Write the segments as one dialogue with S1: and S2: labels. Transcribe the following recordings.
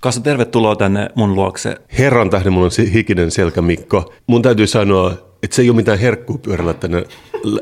S1: Kassa, tervetuloa tänne mun luokse.
S2: Herran tähden mulla on hikinen selkä, Mikko. Mun täytyy sanoa, että se ei ole mitään herkkuu pyörällä tänne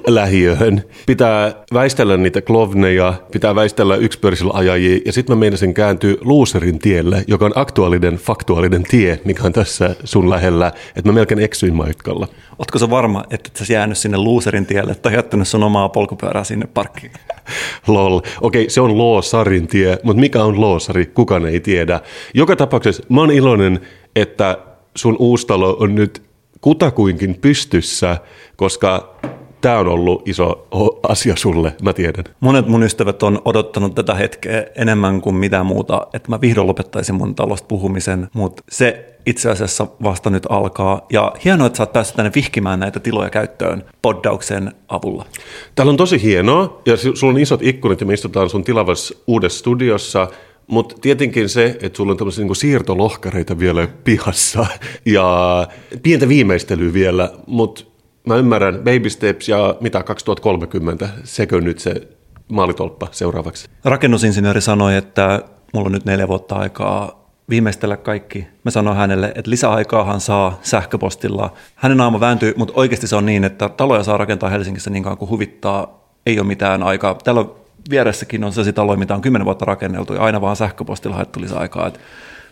S2: lähiöön. Pitää väistellä niitä klovneja, pitää väistellä yksipyörisillä ajajia, ja sitten mä meinasin kääntyä Luuserin tielle, joka on aktuaalinen, faktuaalinen tie, mikä on tässä sun lähellä, että mä melkein eksyin matkalla.
S1: Ootko sä varma, että et sä jäänyt sinne Luuserin tielle tai jättänyt sun omaa polkupyörää sinne parkkiin?
S2: Lol. Okei, se on Loosarin tie, mutta mikä on Loosari? Kukaan ei tiedä. Joka tapauksessa mä oon iloinen, että sun uustalo on nyt kutakuinkin pystyssä, koska tämä on ollut iso asia sulle, mä tiedän.
S1: Monet mun ystävät on odottanut tätä hetkeä enemmän kuin mitä muuta, että mä vihdoin lopettaisin mun talosta puhumisen, mutta se itse asiassa vasta nyt alkaa. Ja hienoa, että sä oot päässyt tänne vihkimään näitä tiloja käyttöön poddauksen avulla.
S2: Täällä on tosi hienoa, ja sulla on isot ikkunat, ja me istutaan sun tilavassa uudessa studiossa, mutta tietenkin se, että sulla on tämmöisiä niin siirtolohkareita vielä pihassa ja pientä viimeistelyä vielä, mutta mä ymmärrän, baby steps ja mitä 2030, sekö nyt se maalitolppa seuraavaksi?
S1: Rakennusinsinööri sanoi, että mulla on nyt neljä vuotta aikaa viimeistellä kaikki. Mä sanoin hänelle, että lisäaikaahan saa sähköpostilla. Hänen naama vääntyy, mutta oikeasti se on niin, että taloja saa rakentaa Helsingissä niin kauan kuin huvittaa. Ei ole mitään aikaa. Täällä on vieressäkin on sellaisia taloja, mitä on kymmenen vuotta rakenneltu ja aina vaan sähköpostilla haettu lisäaikaa. Et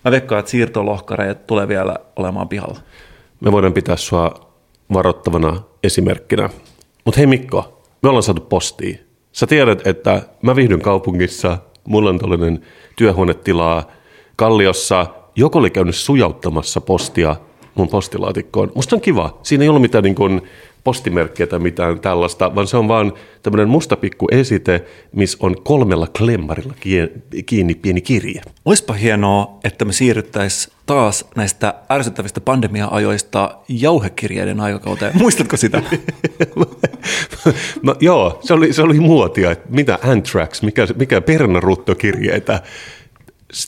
S1: mä veikkaan, että siirtolohkareet tulee vielä olemaan pihalla.
S2: Me voidaan pitää sua varoittavana esimerkkinä. Mutta hei Mikko, me ollaan saatu postia. Sä tiedät, että mä viihdyn kaupungissa, mulla on tällainen työhuonetilaa Kalliossa. Joku oli käynyt sujauttamassa postia mun postilaatikkoon. Musta on kiva. Siinä ei ollut mitään niin kuin postimerkkiä tai mitään tällaista, vaan se on vaan tämmöinen musta pikku esite, missä on kolmella klemmarilla kiinni pieni kirje.
S1: Olisipa hienoa, että me siirryttäisiin taas näistä ärsyttävistä pandemia-ajoista jauhekirjeiden aikakauteen. Muistatko sitä?
S2: no, joo, se oli, se oli muotia. Että mitä Anthrax, mikä, mikä pernaruttokirjeitä.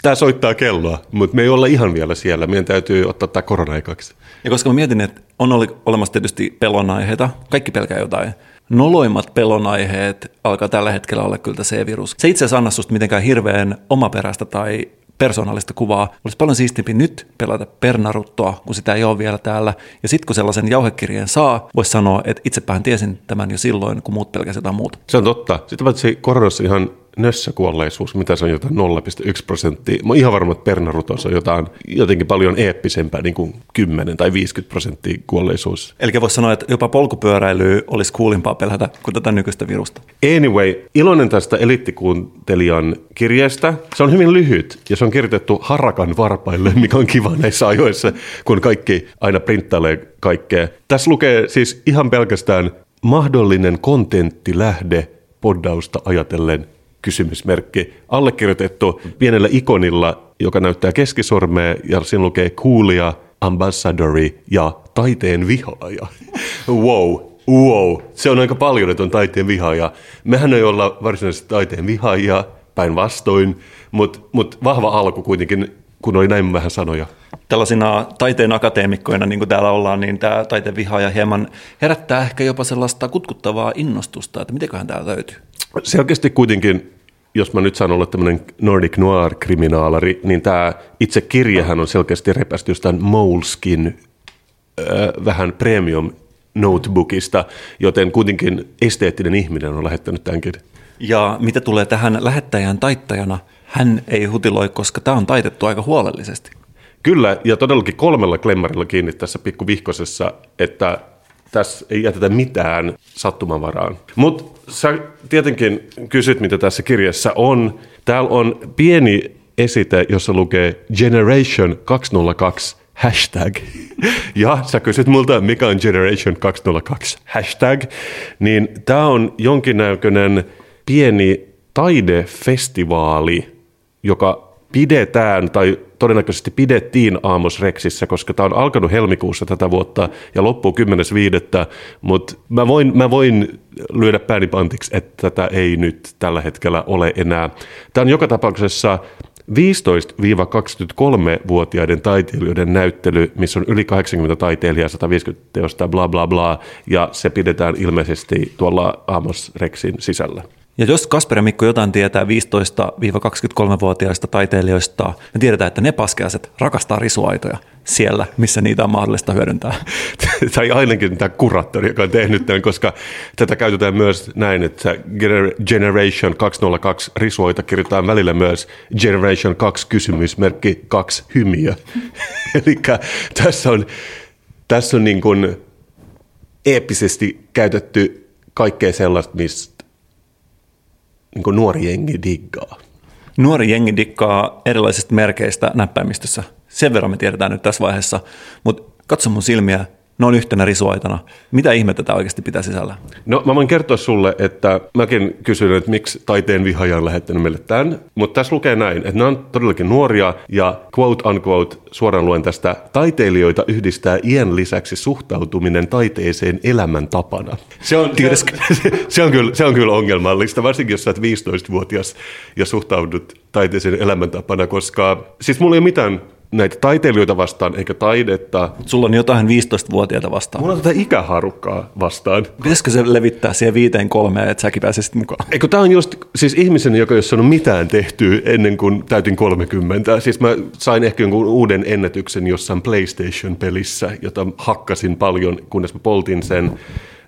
S2: Tämä soittaa kelloa, mutta me ei olla ihan vielä siellä. Meidän täytyy ottaa tämä korona-aikaksi.
S1: Ja koska mä mietin, että on olemassa tietysti pelonaiheita, kaikki pelkää jotain. Noloimmat pelonaiheet alkaa tällä hetkellä olla kyllä C-virus. Se itse asiassa anna susta mitenkään hirveän omaperäistä tai persoonallista kuvaa. Olisi paljon siistimpi nyt pelata Pernaruttoa, kun sitä ei ole vielä täällä. Ja sitten kun sellaisen jauhekirjeen saa, voisi sanoa, että itsepäähän tiesin tämän jo silloin, kun muut pelkäsivät jotain muuta.
S2: Se on totta. Sitten paitsi koronassa ihan nössäkuolleisuus, mitä se on jotain 0,1 prosenttia. Mä oon ihan varma, että Pernarutos on jotain jotenkin paljon eeppisempää, niin kuin 10 tai 50 prosenttia kuolleisuus.
S1: Eli voisi sanoa, että jopa polkupyöräily olisi kuulimpaa pelätä kuin tätä nykyistä virusta.
S2: Anyway, iloinen tästä elittikuuntelijan kirjeestä. Se on hyvin lyhyt ja se on kirjoitettu harakan varpaille, mikä on kiva näissä ajoissa, kun kaikki aina printtailee kaikkea. Tässä lukee siis ihan pelkästään mahdollinen kontenttilähde poddausta ajatellen kysymysmerkki allekirjoitettu pienellä ikonilla, joka näyttää keskisormea ja siinä lukee kuulia, ambassadori ja taiteen vihaaja. wow, wow. Se on aika paljon, että on taiteen vihaaja. Mehän ei olla varsinaisesti taiteen vihaajia, päinvastoin, mutta mut vahva alku kuitenkin, kun oli näin vähän sanoja.
S1: Tällaisina taiteen akateemikkoina, niin kuin täällä ollaan, niin tämä taiteen vihaaja hieman herättää ehkä jopa sellaista kutkuttavaa innostusta, että mitenköhän tämä löytyy
S2: selkeästi kuitenkin, jos mä nyt saan olla tämmöinen Nordic Noir-kriminaalari, niin tämä itse kirjahan on selkeästi repästy jostain Moleskin äh, vähän premium notebookista, joten kuitenkin esteettinen ihminen on lähettänyt tämänkin.
S1: Ja mitä tulee tähän lähettäjän taittajana, hän ei hutiloi, koska tämä on taitettu aika huolellisesti.
S2: Kyllä, ja todellakin kolmella klemmarilla kiinni tässä pikkuvihkosessa, että tässä ei jätetä mitään sattumanvaraan. Mutta sä tietenkin kysyt, mitä tässä kirjassa on. Täällä on pieni esite, jossa lukee Generation 202 hashtag. Ja sä kysyt multa, mikä on Generation 202 hashtag. Niin tämä on jonkinnäköinen pieni taidefestivaali, joka pidetään tai todennäköisesti pidettiin Aamos Rexissä, koska tämä on alkanut helmikuussa tätä vuotta ja loppuu 10.5. Mutta mä voin, mä voin lyödä pääni pantiksi, että tätä ei nyt tällä hetkellä ole enää. Tämä on joka tapauksessa 15-23-vuotiaiden taiteilijoiden näyttely, missä on yli 80 taiteilijaa, 150 teosta, bla bla bla, ja se pidetään ilmeisesti tuolla Amos Rexin sisällä.
S1: Ja jos Kasper ja Mikko jotain tietää 15-23-vuotiaista taiteilijoista, me tiedetään, että ne paskeaset rakastaa risuaitoja siellä, missä niitä on mahdollista hyödyntää.
S2: tai ainakin tämä kuraattori, joka on tehnyt tämän, koska tätä käytetään myös näin, että Generation 202 risuaita kirjoitetaan välillä myös Generation 2 kysymysmerkki 2 hymiö. Eli tässä on, tässä on niin kuin eeppisesti käytetty kaikkea sellaista, mistä niin nuori jengi diggaa?
S1: Nuori jengi diggaa erilaisista merkeistä näppäimistössä. Sen verran me tiedetään nyt tässä vaiheessa, mutta katso mun silmiä, ne on yhtenä risuaitana. Mitä ihmettä tämä oikeasti pitää sisällä?
S2: No mä voin kertoa sulle, että mäkin kysyin, että miksi taiteen vihaaja on lähettänyt meille tämän, mutta tässä lukee näin, että ne on todellakin nuoria ja quote unquote suoraan luen tästä, taiteilijoita yhdistää iän lisäksi suhtautuminen taiteeseen elämäntapana. Se on, se, se, on kyllä, se on kyllä ongelmallista, varsinkin jos sä oot 15-vuotias ja suhtaudut taiteeseen elämäntapana, koska siis mulla ei ole mitään näitä taiteilijoita vastaan, eikä taidetta.
S1: Sulla on jotain 15-vuotiaita vastaan.
S2: Mulla on tätä ikäharukkaa vastaan.
S1: Pitäisikö se levittää siihen viiteen kolmeen, että säkin pääsisit mukaan?
S2: Eikö tämä on just siis ihmisen, joka ei ole saanut mitään tehtyä ennen kuin täytin 30. Siis mä sain ehkä jonkun uuden ennätyksen jossain PlayStation-pelissä, jota hakkasin paljon, kunnes mä poltin sen.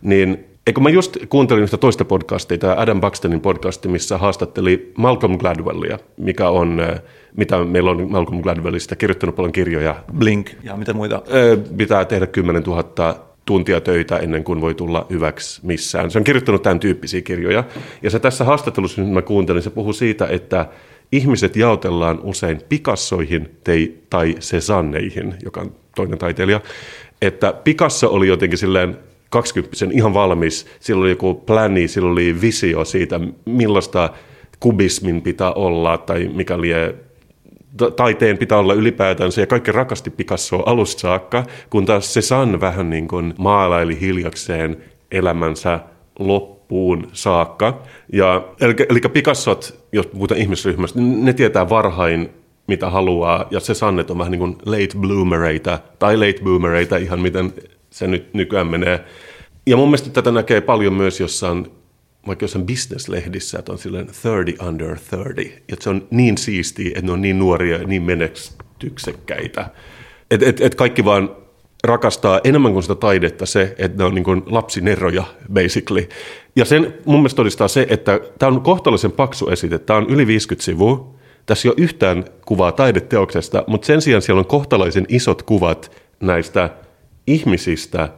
S2: Niin Eikö mä just kuuntelin sitä toista podcastia, tämä Adam Buxtonin podcasti, missä haastatteli Malcolm Gladwellia, mikä on, äh, mitä meillä on Malcolm Gladwellista, kirjoittanut paljon kirjoja.
S1: Blink ja mitä muita?
S2: Äh, pitää tehdä 10 000 tuntia töitä ennen kuin voi tulla hyväksi missään. Se on kirjoittanut tämän tyyppisiä kirjoja. Ja se tässä haastattelussa, nyt mä kuuntelin, se puhuu siitä, että ihmiset jaotellaan usein Picassoihin tai Cezanneihin, joka on toinen taiteilija. Että Picasso oli jotenkin silleen 20 ihan valmis, sillä oli joku pläni, sillä oli visio siitä, millaista kubismin pitää olla tai mikä lie taiteen pitää olla ylipäätänsä. Ja kaikki rakasti Picassoa alusta saakka, kun taas se San vähän niin kuin maalaili hiljakseen elämänsä loppuun saakka. Ja, eli, eli Picassot, jos puhutaan ihmisryhmästä, ne tietää varhain mitä haluaa, ja se Sannet on vähän niin kuin late bloomereita, tai late boomereita, ihan miten se nyt nykyään menee. Ja mun mielestä tätä näkee paljon myös jossain, vaikka jossain businesslehdissä, että on silleen 30 under 30. Ja se on niin siistiä, että ne on niin nuoria ja niin menestyksekkäitä. Että et, et kaikki vaan rakastaa enemmän kuin sitä taidetta se, että ne on niin kuin lapsineroja, basically. Ja sen mun mielestä todistaa se, että tämä on kohtalaisen paksu esite. Tämä on yli 50 sivua. Tässä ei ole yhtään kuvaa taideteoksesta, mutta sen sijaan siellä on kohtalaisen isot kuvat näistä ihmisistä,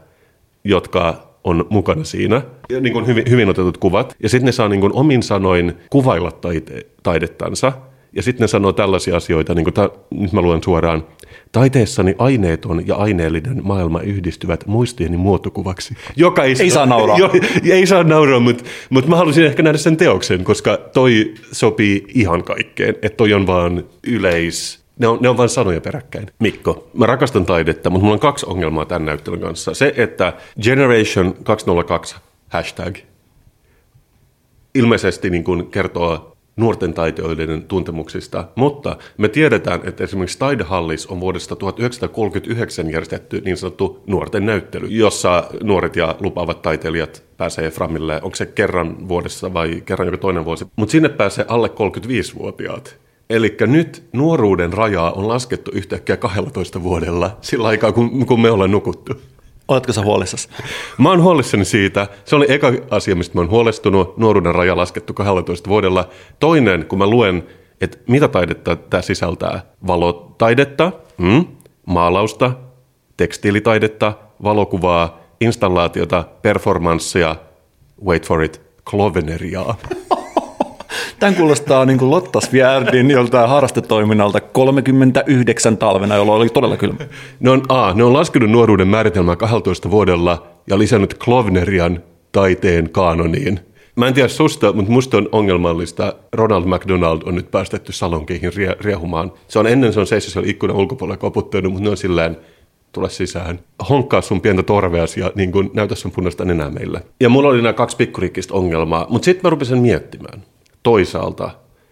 S2: jotka on mukana siinä. Ja niin kuin hyvin, hyvin otetut kuvat. Ja sitten ne saa niin kuin omin sanoin kuvailla taite, taidettansa. Ja sitten ne sanoo tällaisia asioita, niin kuin ta, nyt mä luen suoraan. Taiteessani aineeton ja aineellinen maailma yhdistyvät muistieni muotokuvaksi.
S1: Joka ei, ei saa nauraa.
S2: Jo, ei saa nauraa, mutta, mutta mä halusin ehkä nähdä sen teoksen, koska toi sopii ihan kaikkeen. Että toi on vaan yleis ne on, ne on vain sanoja peräkkäin. Mikko, mä rakastan taidetta, mutta mulla on kaksi ongelmaa tämän näyttelyn kanssa. Se, että Generation 202 hashtag ilmeisesti niin kuin kertoo nuorten taiteilijoiden tuntemuksista, mutta me tiedetään, että esimerkiksi Taidehallis on vuodesta 1939 järjestetty niin sanottu nuorten näyttely, jossa nuoret ja lupaavat taiteilijat pääsee framille, onko se kerran vuodessa vai kerran joka toinen vuosi, mutta sinne pääsee alle 35-vuotiaat. Eli nyt nuoruuden rajaa on laskettu yhtäkkiä 12 vuodella sillä aikaa, kun, kun me ollaan nukuttu.
S1: Oletko sä huolissasi?
S2: Mä oon huolissani siitä. Se oli eka asia, mistä mä oon huolestunut. Nuoruuden raja laskettu 12 vuodella. Toinen, kun mä luen, että mitä taidetta tämä sisältää. Valotaidetta, mm, maalausta, tekstiilitaidetta, valokuvaa, installaatiota, performanssia, wait for it, kloveneriaa.
S1: Tämän kuulostaa niin kuin Lotta Svjärdin joltain harrastetoiminnalta 39 talvena, jolloin oli todella kylmä.
S2: Ne on, a, ne on laskenut nuoruuden määritelmää 12 vuodella ja lisännyt Klovnerian taiteen kaanoniin. Mä en tiedä susta, mutta musta on ongelmallista. Ronald McDonald on nyt päästetty salonkeihin rie- riehumaan. Se on ennen se on seissyt siellä ikkunan ulkopuolella koputtanut, mutta ne on silleen, tule sisään, honkkaa sun pientä torveasi ja niin kun, näytä sun punaista nenää meille. Ja mulla oli nämä kaksi pikkurikkistä ongelmaa, mutta sitten mä rupesin miettimään. Toisaalta,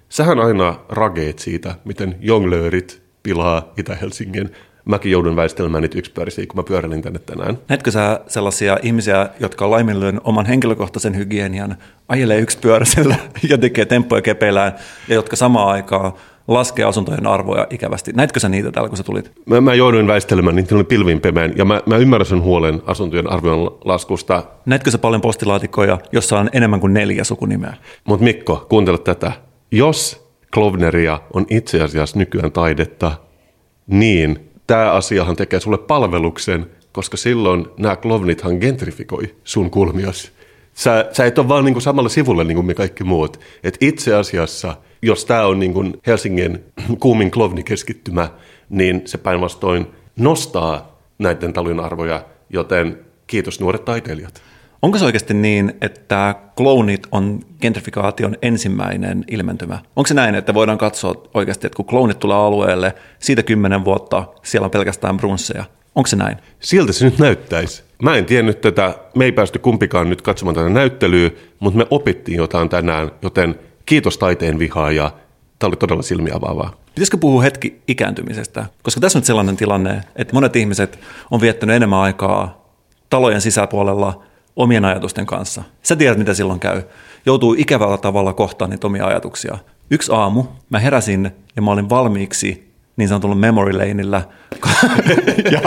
S2: sähän aina rageet siitä, miten jonglöörit pilaa Itä-Helsingin mäkin joudun väistelemään niitä yksipyörisiä, kun mä pyöräilin tänne tänään.
S1: Näetkö sä sellaisia ihmisiä, jotka laiminlyön oman henkilökohtaisen hygienian, ajelee yksipyöräisellä ja tekee temppuja kepeillään, ja jotka samaan aikaan laskee asuntojen arvoja ikävästi. Näitkö sä niitä täällä, kun sä tulit?
S2: Mä, mä jouduin väistelemään, niitä oli pilvin pemeen, ja mä, mä ymmärrän sen huolen asuntojen arvojen laskusta.
S1: Näetkö sä paljon postilaatikkoja, jossa on enemmän kuin neljä sukunimeä?
S2: Mutta Mikko, kuuntele tätä. Jos Klovneria on itse asiassa nykyään taidetta, niin tämä asiahan tekee sulle palveluksen, koska silloin nämä klovnithan gentrifikoi sun kulmios. Sä, sä et ole vaan niin kuin samalla sivulla niin kuin me kaikki muut. Et itse asiassa, jos tämä on niin kuin Helsingin kuumin klovnikeskittymä, niin se päinvastoin nostaa näiden talojen arvoja, joten kiitos nuoret taiteilijat.
S1: Onko se oikeasti niin, että kloonit on gentrifikaation ensimmäinen ilmentymä? Onko se näin, että voidaan katsoa oikeasti, että kun kloonit tulee alueelle, siitä kymmenen vuotta siellä on pelkästään brunsseja? Onko se näin?
S2: Siltä se nyt näyttäisi. Mä en tiennyt tätä, me ei päästy kumpikaan nyt katsomaan tätä näyttelyä, mutta me opittiin jotain tänään, joten kiitos taiteen vihaaja. Tämä oli todella silmiä avaavaa.
S1: Pitäisikö puhua hetki ikääntymisestä? Koska tässä on nyt sellainen tilanne, että monet ihmiset on viettänyt enemmän aikaa talojen sisäpuolella – omien ajatusten kanssa. Sä tiedät, mitä silloin käy. Joutuu ikävällä tavalla kohtaan niitä omia ajatuksia. Yksi aamu mä heräsin ja mä olin valmiiksi niin sanotulla memory laneillä. ja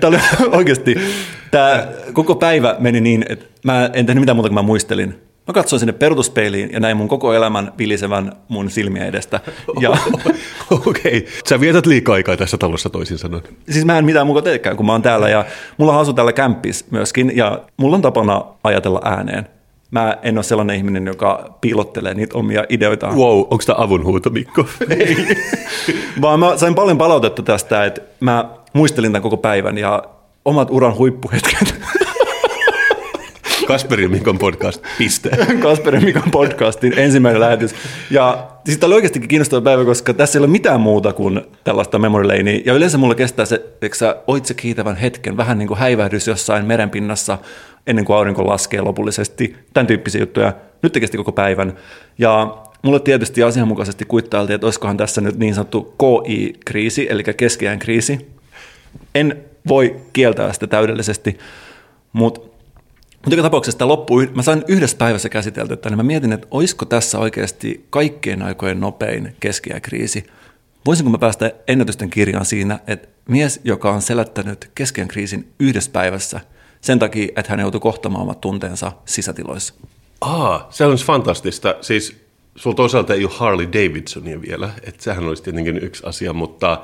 S1: tämä oli oikeasti, tämä koko päivä meni niin, että mä en tehnyt mitään muuta kuin mä muistelin. Mä katsoin sinne peruutuspeiliin ja näin mun koko elämän vilisevän mun silmiä edestä. Ja...
S2: Okei, okay. sä vietät liikaa aikaa tässä talossa toisin sanoen.
S1: Siis mä en mitään muuta teekään, kun mä oon täällä ja mulla asu täällä kämppis myöskin ja mulla on tapana ajatella ääneen. Mä en ole sellainen ihminen, joka piilottelee niitä omia ideoita.
S2: Wow, onko tämä avunhuuto, Mikko?
S1: Ei, vaan mä sain paljon palautetta tästä, että mä muistelin tämän koko päivän ja omat uran huippuhetket
S2: Kasperin Mikon podcast, piste.
S1: Kasperin Mikon podcastin ensimmäinen lähetys. Ja siis tämä oli oikeastikin kiinnostava päivä, koska tässä ei ole mitään muuta kuin tällaista memory lanea. Ja yleensä mulla kestää se, että sä oit se kiitävän hetken, vähän niin kuin häivähdys jossain merenpinnassa ennen kuin aurinko laskee lopullisesti. Tämän tyyppisiä juttuja. Nyt te kesti koko päivän. Ja Mulle tietysti asianmukaisesti kuittailtiin, että olisikohan tässä nyt niin sanottu KI-kriisi, eli keskiään kriisi. En voi kieltää sitä täydellisesti, mutta mutta joka tapauksessa tämä loppui, mä sain yhdessä päivässä käsiteltyä, niin mä mietin, että olisiko tässä oikeasti kaikkien aikojen nopein keskiäkriisi. Voisinko mä päästä ennätysten kirjaan siinä, että mies, joka on selättänyt keskiän kriisin yhdessä päivässä sen takia, että hän joutui kohtamaan omat tunteensa sisätiloissa.
S2: Aa, se on fantastista. Siis sulla toisaalta ei ole Harley Davidsonia vielä, että sehän olisi tietenkin yksi asia, mutta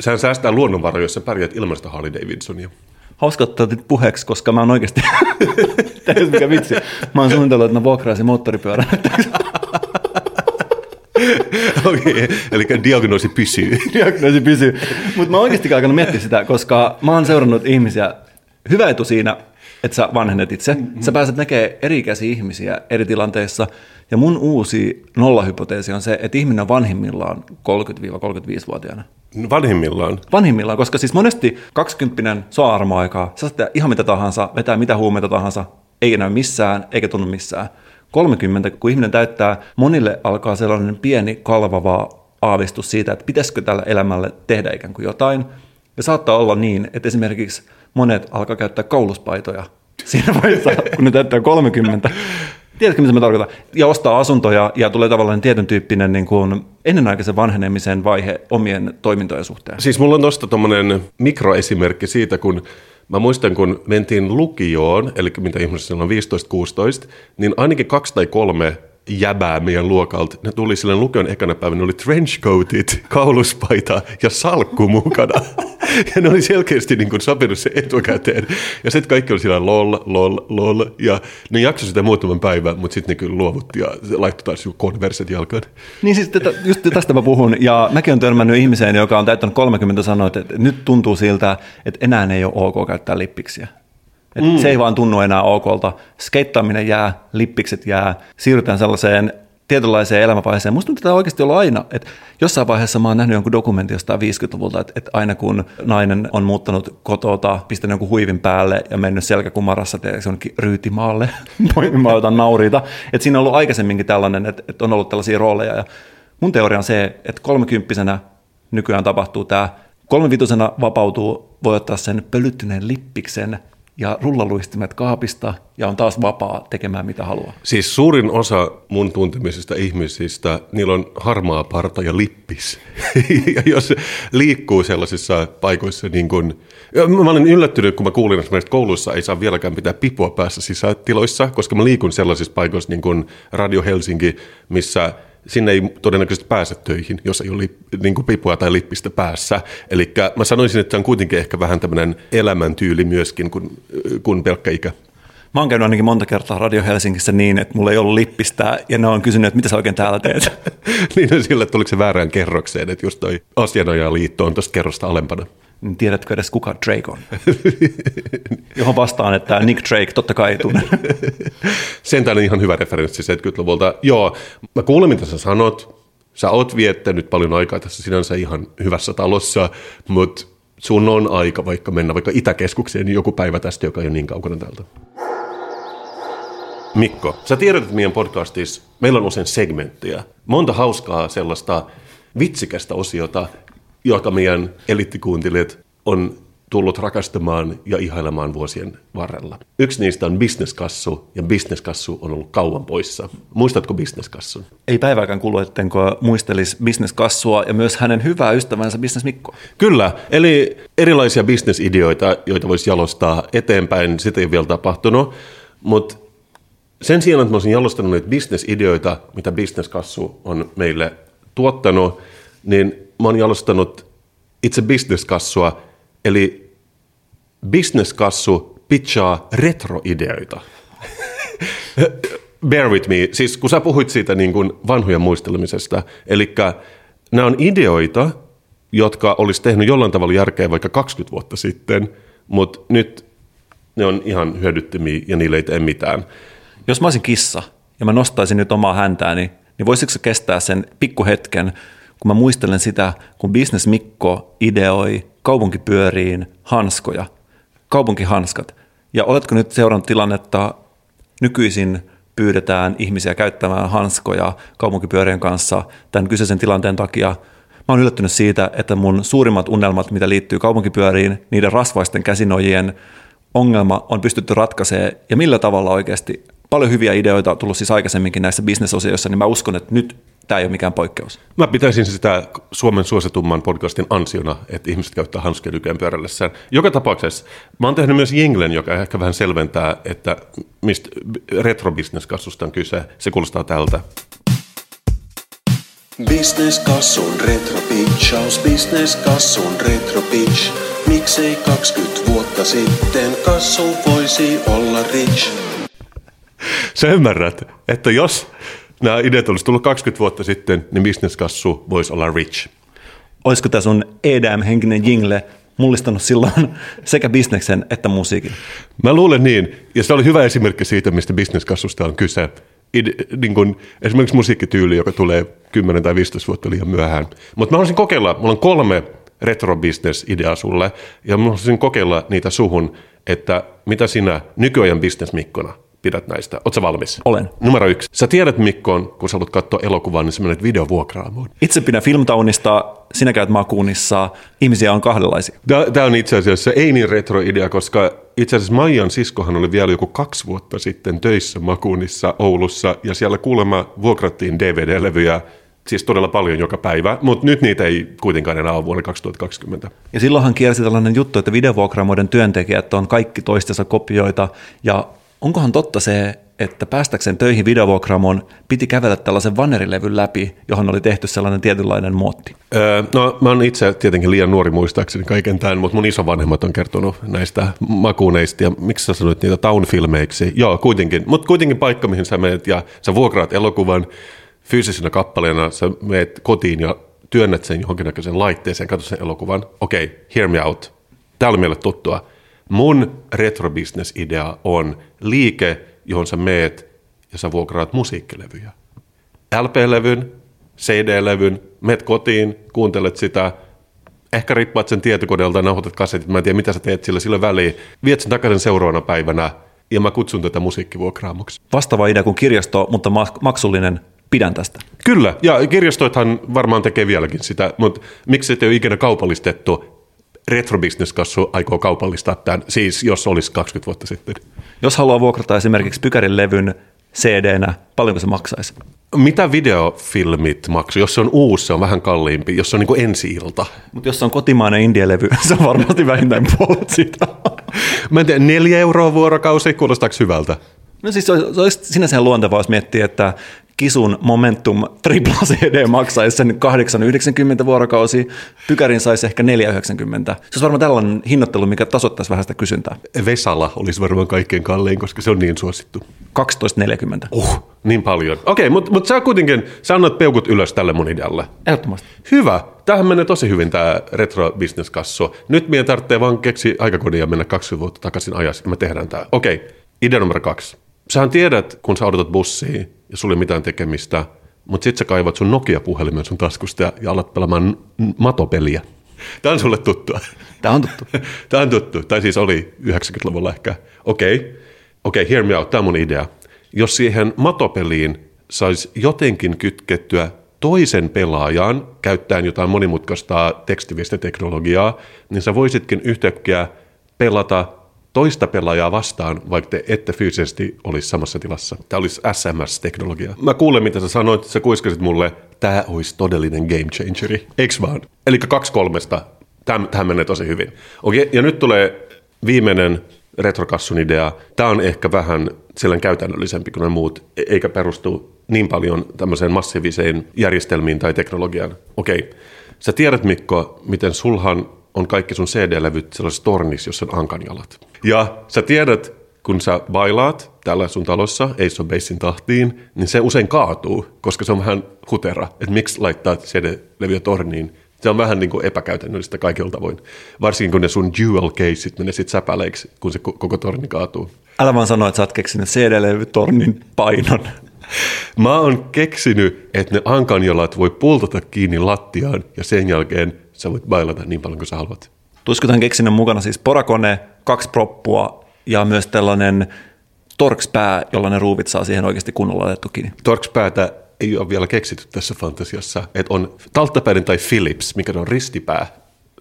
S2: sehän säästää luonnonvaroja, jos sä pärjät ilmasta Harley Davidsonia
S1: hauska ottaa puheeksi, koska mä oon oikeasti, täysin mikä vitsi, mä oon suunnitellut, että mä vuokraisin moottoripyörän.
S2: Okei, okay, eli diagnoosi pysyy.
S1: diagnoosi pysyy. Mutta mä oon oikeasti alkanut miettiä sitä, koska mä oon seurannut ihmisiä. Hyvä etu siinä, että sä vanhennet itse. Mm-hmm. Sä pääset näkemään eri-ikäisiä ihmisiä eri tilanteissa. Ja mun uusi nollahypoteesi on se, että ihminen on vanhimmillaan 30-35-vuotiaana.
S2: Vanhimmillaan?
S1: Vanhimmillaan, koska siis monesti 20 saa armoaikaa, sä saat ihan mitä tahansa, vetää mitä huumeita tahansa, ei näy missään, eikä tunnu missään. 30, kun ihminen täyttää, monille alkaa sellainen pieni kalvava aavistus siitä, että pitäisikö tällä elämälle tehdä ikään kuin jotain. Ja saattaa olla niin, että esimerkiksi monet alkaa käyttää kauluspaitoja siinä vaiheessa, kun ne täyttää 30. Tiedätkö, mitä mä tarkoitan? Ja ostaa asuntoja ja tulee tavallaan tietyn tyyppinen niin kuin ennenaikaisen vanhenemisen vaihe omien toimintojen suhteen.
S2: Siis mulla on tuosta tuommoinen mikroesimerkki siitä, kun Mä muistan, kun mentiin lukioon, eli mitä ihmiset on 15-16, niin ainakin kaksi tai kolme jäbää meidän luokalta. Ne tuli silleen lukion ekana päivänä, ne oli trenchcoatit, kauluspaita ja salkku mukana. ja ne oli selkeästi niin kuin sopinut se etukäteen. Ja sitten kaikki oli sillä lol, lol, lol. Ja ne jaksoi sitä muutaman päivän, mutta sitten ne kyllä luovutti ja laittoi taas konverset jalkaan.
S1: Niin siis tätä, just tästä mä puhun. Ja mäkin olen törmännyt ihmiseen, joka on täyttänyt 30 sanoa, että nyt tuntuu siltä, että enää ei ole ok käyttää lippiksiä. Et mm. Se ei vaan tunnu enää okolta. Skeittaaminen jää, lippikset jää, siirrytään sellaiseen tietynlaiseen elämänvaiheeseen. Musta tuntuu, että tämä oikeasti ollut aina. Että jossain vaiheessa mä oon nähnyt jonkun dokumentin jostain 50-luvulta, että, että aina kun nainen on muuttanut kotota, pistänyt jonkun huivin päälle ja mennyt selkäkumarassa jonnekin ryytimaalle, mä otan nauriita. Että siinä on ollut aikaisemminkin tällainen, että, että on ollut tällaisia rooleja. Ja mun teoria on se, että kolmekymppisenä nykyään tapahtuu tämä, kolmevitosena vapautuu, voi ottaa sen pölyttyneen lippiksen ja rullaluistimet kaapista ja on taas vapaa tekemään mitä haluaa.
S2: Siis suurin osa mun tuntemisista ihmisistä, niillä on harmaa parta ja lippis. ja jos liikkuu sellaisissa paikoissa niin kuin, mä olen yllättynyt, kun mä kuulin, että koulussa ei saa vieläkään pitää pipua päässä sisätiloissa, koska mä liikun sellaisissa paikoissa niin kuin Radio Helsinki, missä sinne ei todennäköisesti pääse töihin, jos ei ole niin kuin pipua tai lippistä päässä. Eli mä sanoisin, että se on kuitenkin ehkä vähän tämmöinen elämäntyyli myöskin kuin, kuin pelkkä ikä.
S1: Mä oon käynyt ainakin monta kertaa Radio Helsingissä niin, että mulla ei ollut lippistä, ja ne on kysynyt, että mitä sä oikein täällä teet.
S2: niin on sillä, että tuliko se väärään kerrokseen, että just toi asianajaliitto on tuosta kerrosta alempana
S1: niin tiedätkö edes kuka Drake on? Johon vastaan, että Nick Drake totta kai ei tunne.
S2: Sentään ihan hyvä referenssi 70-luvulta. Joo, mä kuulen mitä sä sanot. Sä oot viettänyt paljon aikaa tässä sinänsä ihan hyvässä talossa, mutta sun on aika vaikka mennä vaikka Itäkeskukseen niin joku päivä tästä, joka ei ole niin kaukana täältä. Mikko, sä tiedät, että meidän podcastissa meillä on usein segmenttejä. Monta hauskaa sellaista vitsikästä osiota, jota meidän elittikuuntelijat on tullut rakastamaan ja ihailemaan vuosien varrella. Yksi niistä on bisneskassu, ja bisneskassu on ollut kauan poissa. Muistatko bisneskassun?
S1: Ei päivääkään kulu, ettenkö muistelisi bisneskassua ja myös hänen hyvää ystävänsä Business Mikko.
S2: Kyllä, eli erilaisia bisnesideoita, joita voisi jalostaa eteenpäin, sitä ei ole vielä tapahtunut, mutta sen sijaan, että mä olisin jalostanut niitä bisnesideoita, mitä bisneskassu on meille tuottanut, niin mä oon jalostanut itse bisneskassua, eli bisneskassu pitchaa retroideoita. Bear with me, siis kun sä puhuit siitä niin kuin vanhojen muistelemisesta, eli nämä on ideoita, jotka olisi tehnyt jollain tavalla järkeä vaikka 20 vuotta sitten, mutta nyt ne on ihan hyödyttömiä ja niille ei tee mitään.
S1: Jos mä olisin kissa ja mä nostaisin nyt omaa häntääni, niin voisiko se kestää sen pikkuhetken, kun mä muistelen sitä, kun Business Mikko ideoi kaupunkipyöriin hanskoja, kaupunkihanskat. Ja oletko nyt seurannut tilannetta, nykyisin pyydetään ihmisiä käyttämään hanskoja kaupunkipyörien kanssa tämän kyseisen tilanteen takia. Mä oon yllättynyt siitä, että mun suurimmat unelmat, mitä liittyy kaupunkipyöriin, niiden rasvaisten käsinojien ongelma on pystytty ratkaisemaan ja millä tavalla oikeasti paljon hyviä ideoita on tullut siis aikaisemminkin näissä bisnesosioissa, niin mä uskon, että nyt tämä ei ole mikään poikkeus.
S2: Mä pitäisin sitä Suomen suositumman podcastin ansiona, että ihmiset käyttää hanskia nykyään pyörällessään. Joka tapauksessa mä oon tehnyt myös jinglen, joka ehkä vähän selventää, että mistä retrobisneskassusta on kyse. Se kuulostaa tältä.
S3: Bisneskassun retro pitchaus, bisneskassun retro pitch. Miksei 20 vuotta sitten kassu voisi olla rich?
S2: Sä ymmärrät, että jos nämä ideat olisi tullut 20 vuotta sitten, niin bisneskassu voisi olla rich.
S1: Olisiko tämä sun EDM-henkinen jingle mullistanut silloin sekä bisneksen että musiikin?
S2: Mä luulen niin, ja se oli hyvä esimerkki siitä, mistä bisneskassusta on kyse. Ide, niin kun, esimerkiksi musiikkityyli, joka tulee 10 tai 15 vuotta liian myöhään. Mutta mä haluaisin kokeilla, mulla on kolme retro ideaa sulle, ja mä haluaisin kokeilla niitä suhun, että mitä sinä nykyajan bisnesmikkona pidät näistä. Oletko valmis?
S1: Olen.
S2: Numero yksi. Sä tiedät Mikkoon, kun sä haluat katsoa elokuvan, niin sä menet videovuokraamoon.
S1: Itse pidän filmtaunista, sinä käyt makuunissa, ihmisiä on kahdenlaisia.
S2: Tämä on itse asiassa ei niin retro-idea, koska itse asiassa Maijan siskohan oli vielä joku kaksi vuotta sitten töissä makuunissa Oulussa, ja siellä kuulemma vuokrattiin DVD-levyjä siis todella paljon joka päivä, mutta nyt niitä ei kuitenkaan enää ole vuonna 2020.
S1: Ja silloinhan kiersi tällainen juttu, että videovuokraamoiden työntekijät on kaikki toistensa kopioita, ja onkohan totta se, että päästäkseen töihin videovuokraamon piti kävellä tällaisen vannerilevyn läpi, johon oli tehty sellainen tietynlainen muotti?
S2: Öö, no mä oon itse tietenkin liian nuori muistaakseni kaiken tämän, mutta mun isovanhemmat on kertonut näistä makuuneista ja miksi sä sanoit niitä taunfilmeiksi? Joo, kuitenkin. Mutta kuitenkin paikka, mihin sä menet ja sä vuokraat elokuvan fyysisenä kappaleena, sä meet kotiin ja työnnät sen johonkin näköiseen laitteeseen, katsot sen elokuvan. Okei, okay, hear me out. Tämä oli meille tuttua Mun retrobisnes-idea on liike, johon sä meet ja sä vuokraat musiikkilevyjä. LP-levyn, CD-levyn, meet kotiin, kuuntelet sitä, ehkä rippaat sen tietokoneelta, nauhoitat kasetit, mä en tiedä mitä sä teet sillä, sillä väliin, viet sen takaisin seuraavana päivänä ja mä kutsun tätä musiikkivuokraamoksi.
S1: Vastaava idea kuin kirjasto, mutta maksullinen. Pidän tästä.
S2: Kyllä, ja kirjastoithan varmaan tekee vieläkin sitä, mutta miksi se ei ole ikinä kaupallistettu? Retrobisneskassu aikoo kaupallistaa tämän, siis jos olisi 20 vuotta sitten.
S1: Jos haluaa vuokrata esimerkiksi Pykärin levyn CD-nä, paljonko se maksaisi?
S2: Mitä videofilmit maksaa? Jos se on uusi, se on vähän kalliimpi. Jos se on niin kuin ensi-ilta.
S1: Mutta jos se on kotimainen indie-levy, se on varmasti vähintään puolet sitä.
S2: Mä en tiedä, neljä euroa vuorokausi, kuulostaako hyvältä?
S1: No siis se olisi, se olisi sinänsä luontevaa, jos miettii, että Kisun Momentum tripla CD maksaisi sen 8,90 vuorokausi, Pykärin saisi ehkä 4,90. Se olisi varmaan tällainen hinnoittelu, mikä tasoittaisi vähän sitä kysyntää.
S2: Vesala olisi varmaan kaikkein kallein, koska se on niin suosittu.
S1: 12,40.
S2: Uh, niin paljon. Okei, okay, mutta mut sä kuitenkin, sä annat peukut ylös tälle mun idealle.
S1: Ehdottomasti.
S2: Hyvä. Tähän menee tosi hyvin tämä retro business kassu. Nyt meidän tarvitsee vaan keksiä aikakodia ja mennä 20 vuotta takaisin ajassa, ja me tehdään tämä. Okei, okay. idea numero kaksi. Sähän tiedät, kun sä odotat bussia ja sulla ei mitään tekemistä, mutta sit sä kaivat sun Nokia-puhelimen sun taskusta ja, ja alat pelaamaan matopeliä. Tämä on sulle tuttua.
S1: Tämä on tuttu.
S2: Tämä on tuttu. Tai siis oli 90-luvulla ehkä. Okei, okay. okei, okay, hear me out. Tämä on mun idea. Jos siihen matopeliin saisi jotenkin kytkettyä toisen pelaajan käyttäen jotain monimutkaista tekstiviesteteknologiaa, niin sä voisitkin yhtäkkiä pelata toista pelaajaa vastaan, vaikka te ette fyysisesti olisi samassa tilassa. Tämä olisi SMS-teknologia. Mä kuulen, mitä sä sanoit, sä kuiskasit mulle, tämä olisi todellinen game changeri. Eiks vaan? Eli kaksi kolmesta. Tähän menee tosi hyvin. Okei, ja nyt tulee viimeinen retrokassun idea. Tämä on ehkä vähän sellainen käytännöllisempi kuin ne muut, e- eikä perustu niin paljon tämmöiseen massiiviseen järjestelmiin tai teknologiaan. Okei, sä tiedät Mikko, miten sulhan on kaikki sun CD-levyt sellaisessa tornissa, jossa on ankanjalat. Ja sä tiedät, kun sä bailaat täällä sun talossa Ace of Basein tahtiin, niin se usein kaatuu, koska se on vähän hutera, että miksi laittaa CD-levyä torniin. Se on vähän niin kuin epäkäytännöllistä kaikilta tavoin. Varsinkin kun ne sun dual caseit menee sitten säpäleiksi, kun se koko torni kaatuu.
S1: Älä vaan sano, että sä oot keksinyt CD-levytornin painon.
S2: Mä oon keksinyt, että ne ankanjalat voi pultata kiinni lattiaan ja sen jälkeen sä voit bailata niin paljon kuin sä haluat.
S1: Tulisiko tämän keksinnön mukana siis porakone, kaksi proppua ja myös tällainen torkspää, jolla ne ruuvit saa siihen oikeasti kunnolla otettu kiinni?
S2: Torkspäätä ei ole vielä keksitty tässä fantasiassa, että on talttapäinen tai Philips, mikä on ristipää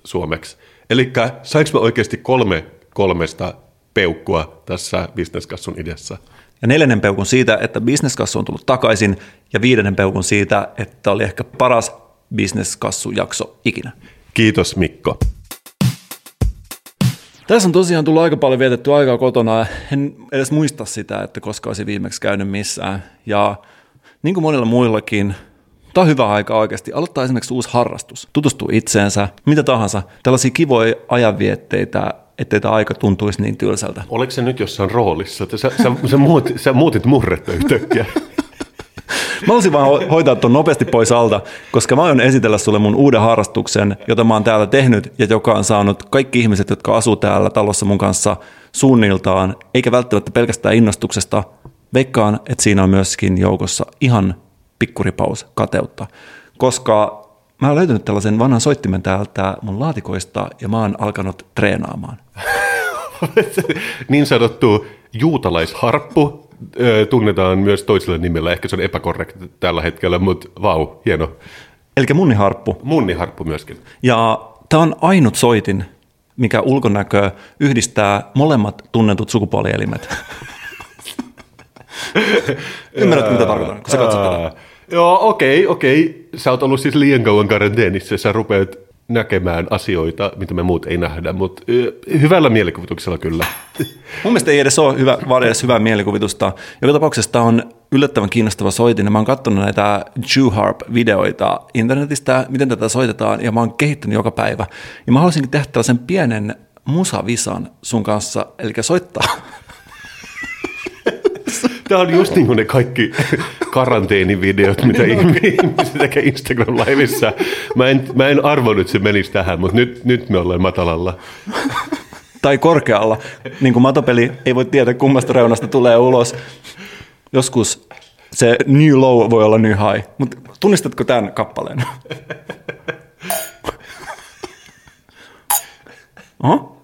S2: suomeksi. Eli sainko mä oikeasti kolme kolmesta peukkua tässä bisneskassun ideassa?
S1: Ja neljännen peukun siitä, että bisneskassu on tullut takaisin, ja viidennen peukun siitä, että oli ehkä paras bisneskassu-jakso ikinä.
S2: Kiitos Mikko.
S1: Tässä on tosiaan tullut aika paljon vietetty aikaa kotona. En edes muista sitä, että koska olisi viimeksi käynyt missään. Ja niin kuin monilla muillakin, tämä on hyvä aika oikeasti aloittaa esimerkiksi uusi harrastus. Tutustua itseensä, mitä tahansa. Tällaisia kivoja ajanvietteitä, ettei tämä aika tuntuisi niin tylsältä.
S2: Oliko se nyt jossain roolissa? Sä, sä, sä, muutit, sä muutit murretta yhtäkkiä.
S1: Mä haluaisin vaan hoitaa tuon nopeasti pois alta, koska mä aion esitellä sulle mun uuden harrastuksen, jota mä oon täällä tehnyt ja joka on saanut kaikki ihmiset, jotka asuu täällä talossa mun kanssa suunniltaan, eikä välttämättä pelkästään innostuksesta. Veikkaan, että siinä on myöskin joukossa ihan pikkuripaus kateutta, koska mä oon löytänyt tällaisen vanhan soittimen täältä mun laatikoista ja mä oon alkanut treenaamaan.
S2: niin sanottu juutalaisharppu, tunnetaan myös toisella nimellä. Ehkä se on epäkorrekti tällä hetkellä, mutta vau, hieno.
S1: Eli munniharppu.
S2: Munniharppu myöskin.
S1: Ja tämä on ainut soitin, mikä ulkonäkö yhdistää molemmat tunnetut sukupuolielimet. Ymmärrätkö, mitä tarkoitan, kun sä katsot tätä?
S2: Joo, okei, okei. Sä oot ollut siis liian kauan karanteenissa, sä rupeat näkemään asioita, mitä me muut ei nähdä, mutta hyvällä mielikuvituksella kyllä.
S1: Mun mielestä ei edes ole hyvä, vaan edes hyvää mielikuvitusta. Joka tapauksessa on yllättävän kiinnostava soitin. Mä oon katsonut näitä Jewharp-videoita internetistä, miten tätä soitetaan, ja mä oon kehittänyt joka päivä. Ja mä haluaisinkin tehdä tällaisen pienen musavisan sun kanssa, eli soittaa
S2: Tämä on just niin kuin ne kaikki karanteenivideot, mitä ihmiset tekee Instagram-laivissa. Mä en, mä en arvonnut, että se menisi tähän, mutta nyt, nyt me ollaan matalalla.
S1: tai korkealla. Niin kuin matopeli ei voi tietää, kummasta reunasta tulee ulos. Joskus se new low voi olla new high. Mutta tunnistatko tämän kappaleen? Oho.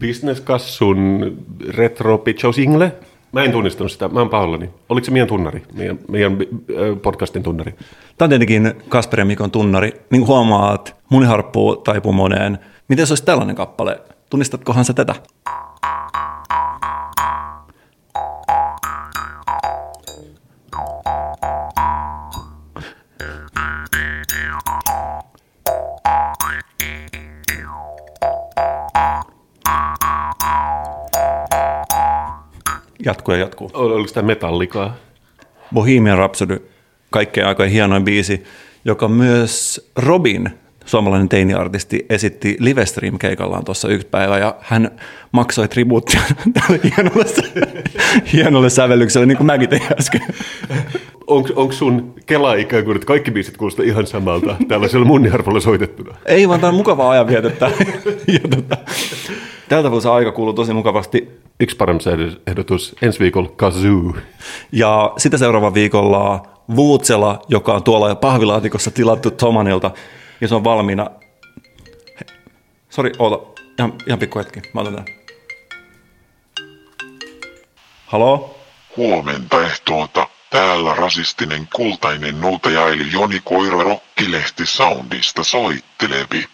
S2: Business-kassun retro pitchaus Ingle. Mä en tunnistanut sitä, mä oon pahoillani. Oliko se meidän tunnari, meidän, meidän äh, podcastin tunnari?
S1: Tämä on tietenkin Kasper ja Mikon tunnari. Niin kuin huomaat, muniharppuu taipuu moneen. Miten se olisi tällainen kappale? Tunnistatkohan sä tätä? Jatkuu ja jatkuu.
S2: Ol- Oliko tämä metallikaa?
S1: Bohemian Rhapsody, kaikkein aikojen hienoin biisi, joka myös Robin, suomalainen teiniartisti, esitti Livestream-keikallaan tuossa yksi päivä, ja hän maksoi tribuuttia tälle hienolle, hienolle sävellykselle, niin kuin mäkin tein äsken.
S2: Onko sun kela ikään kuin, että kaikki biisit kuulostaa ihan samalta tällaisella munniharpalla soitettuna?
S1: Ei vaan tämä on mukavaa ajanvietettä. ja tota, tältä vuosi aika kuuluu tosi mukavasti.
S2: Yksi parempi ehdotus ensi viikolla Kazoo.
S1: Ja sitä seuraava viikolla Vuutsela, joka on tuolla jo pahvilaatikossa tilattu Tomanilta, ja se on valmiina. Sori, oota, ihan, ihan pikku hetki, mä otan tämän. Haloo?
S4: Huomenta ehtoota. Täällä rasistinen kultainen noutaja eli Joni Koira Rokkilehti Soundista soittelevi.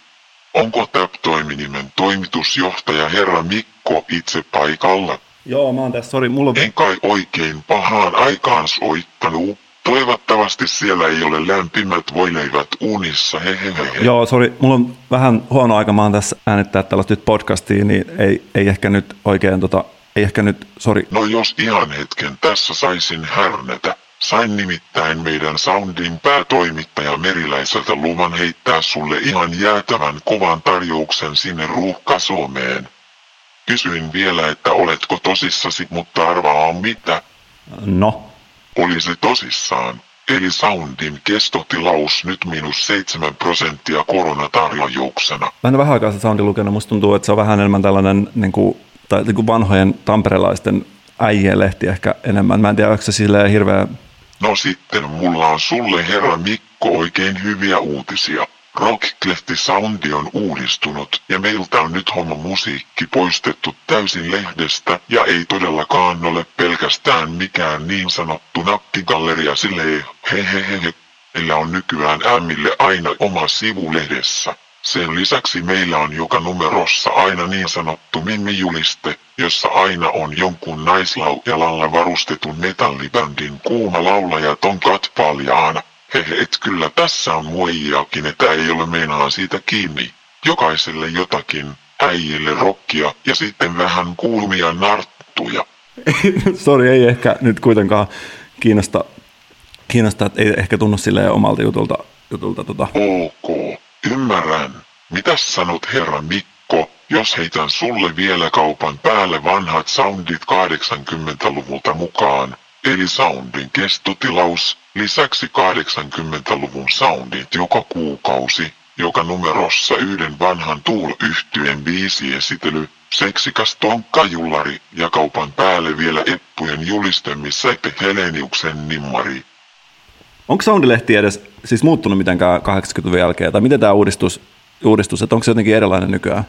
S4: Onko TAP-toiminimen toimitusjohtaja herra Mikko itse paikalla?
S1: Joo, mä oon tässä, sori, mulla on...
S4: En kai oikein pahaan aikaan soittanut. Toivottavasti siellä ei ole lämpimät voileivät unissa, hehehe.
S1: Joo, sori, mulla on vähän huono aika, mä oon tässä äänittää tällaista nyt podcastia, niin ei, ei ehkä nyt oikein tota, ei ehkä nyt, sori.
S4: No jos ihan hetken tässä saisin härnätä. Sain nimittäin meidän Soundin päätoimittaja Meriläiseltä luvan heittää sulle ihan jäätävän kovan tarjouksen sinne ruuhka Suomeen. Kysyin vielä, että oletko tosissasi, mutta arvaa mitä.
S1: No,
S4: Oli se tosissaan. Eli Soundin kestotilaus nyt miinus 7 prosenttia koronatarjouksena.
S1: mä en vähän aikaa sitä soundin lukenut, musta tuntuu, että se on vähän enemmän tällainen niin kuin, tai niin kuin vanhojen tamperelaisten äijien lehti ehkä enemmän. Mä en tiedä, onko se silleen hirveä...
S4: No sitten mulla on sulle herra Mikko oikein hyviä uutisia. Rocklehti Soundi on uudistunut ja meiltä on nyt homma musiikki poistettu täysin lehdestä ja ei todellakaan ole pelkästään mikään niin sanottu nappigalleria silleen hehehehe. Meillä on nykyään ämmille aina oma sivu lehdessä. Sen lisäksi meillä on joka numerossa aina niin sanottu mimmijuliste, jossa aina on jonkun naislaujalalla varustetun metallibändin kuuma laulaja Tonkat Paljaana. Hehe, et kyllä tässä on muijakin, että ei ole meinaan siitä kiinni. Jokaiselle jotakin, äijille rokkia ja sitten vähän kuumia narttuja.
S1: Sori, ei ehkä nyt kuitenkaan kiinnosta, kiinnosta että ei ehkä tunnu silleen omalta jutulta. jutulta tota.
S4: Ok, ymmärrän. Mitäs sanot herra Mikko, jos heitän sulle vielä kaupan päälle vanhat soundit 80-luvulta mukaan? Eli soundin kestotilaus, lisäksi 80-luvun soundit joka kuukausi, joka numerossa yhden vanhan tool yhtyeen biisiesitely, seksikas tonkkajullari ja kaupan päälle vielä Eppujen julistemmissa Heleniuksen nimmari.
S1: Onko soundilehti edes siis muuttunut mitenkään 80-luvun jälkeen, tai miten tämä uudistus, uudistus, että onko se jotenkin erilainen nykyään?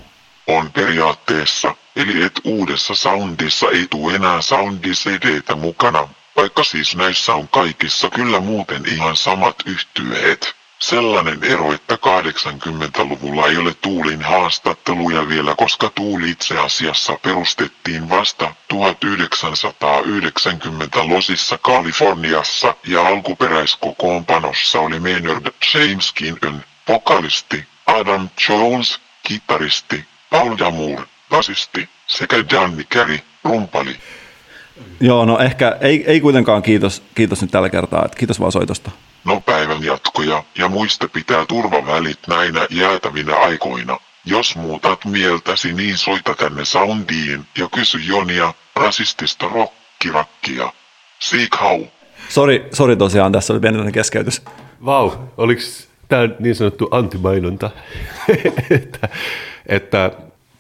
S4: On periaatteessa, eli et uudessa soundissa ei tule enää soundi CDtä mukana, vaikka siis näissä on kaikissa kyllä muuten ihan samat yhtyeet. Sellainen ero, että 80-luvulla ei ole Tuulin haastatteluja vielä, koska Tuuli itse asiassa perustettiin vasta 1990 Losissa Kaliforniassa ja alkuperäiskokoonpanossa oli Maynard James Keenan, vokalisti, Adam Jones, kitaristi, Paul Damour, basisti sekä Danny Carey, rumpali.
S1: Joo, no ehkä ei, ei kuitenkaan kiitos, kiitos nyt tällä kertaa, että kiitos vaan soitosta.
S4: No päivän jatkoja ja muista pitää turvavälit näinä jäätävinä aikoina. Jos muutat mieltäsi, niin soita tänne Soundiin ja kysy Jonia rasistista rokkirakkia. Siik hau.
S1: Sori, sori tosiaan, tässä oli pienenlainen keskeytys.
S2: Vau, oliko tämä niin sanottu antimainonta? että, että,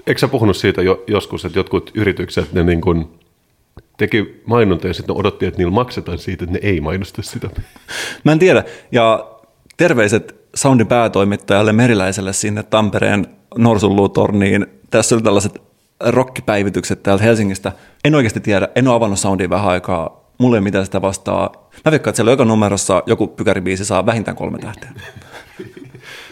S2: eikö sä puhunut siitä jo, joskus, että jotkut yritykset, ne niin kuin teki mainontaa ja sitten odotti, että niillä maksetaan siitä, että ne ei mainosta sitä.
S1: Mä en tiedä. Ja terveiset Soundin päätoimittajalle Meriläiselle sinne Tampereen Norsunluutorniin. Tässä oli tällaiset rokkipäivitykset täältä Helsingistä. En oikeasti tiedä, en ole avannut Soundia vähän aikaa. Mulla ei mitään sitä vastaa. Mä veikkaan, että siellä joka numerossa joku pykäribiisi saa vähintään kolme tähteä.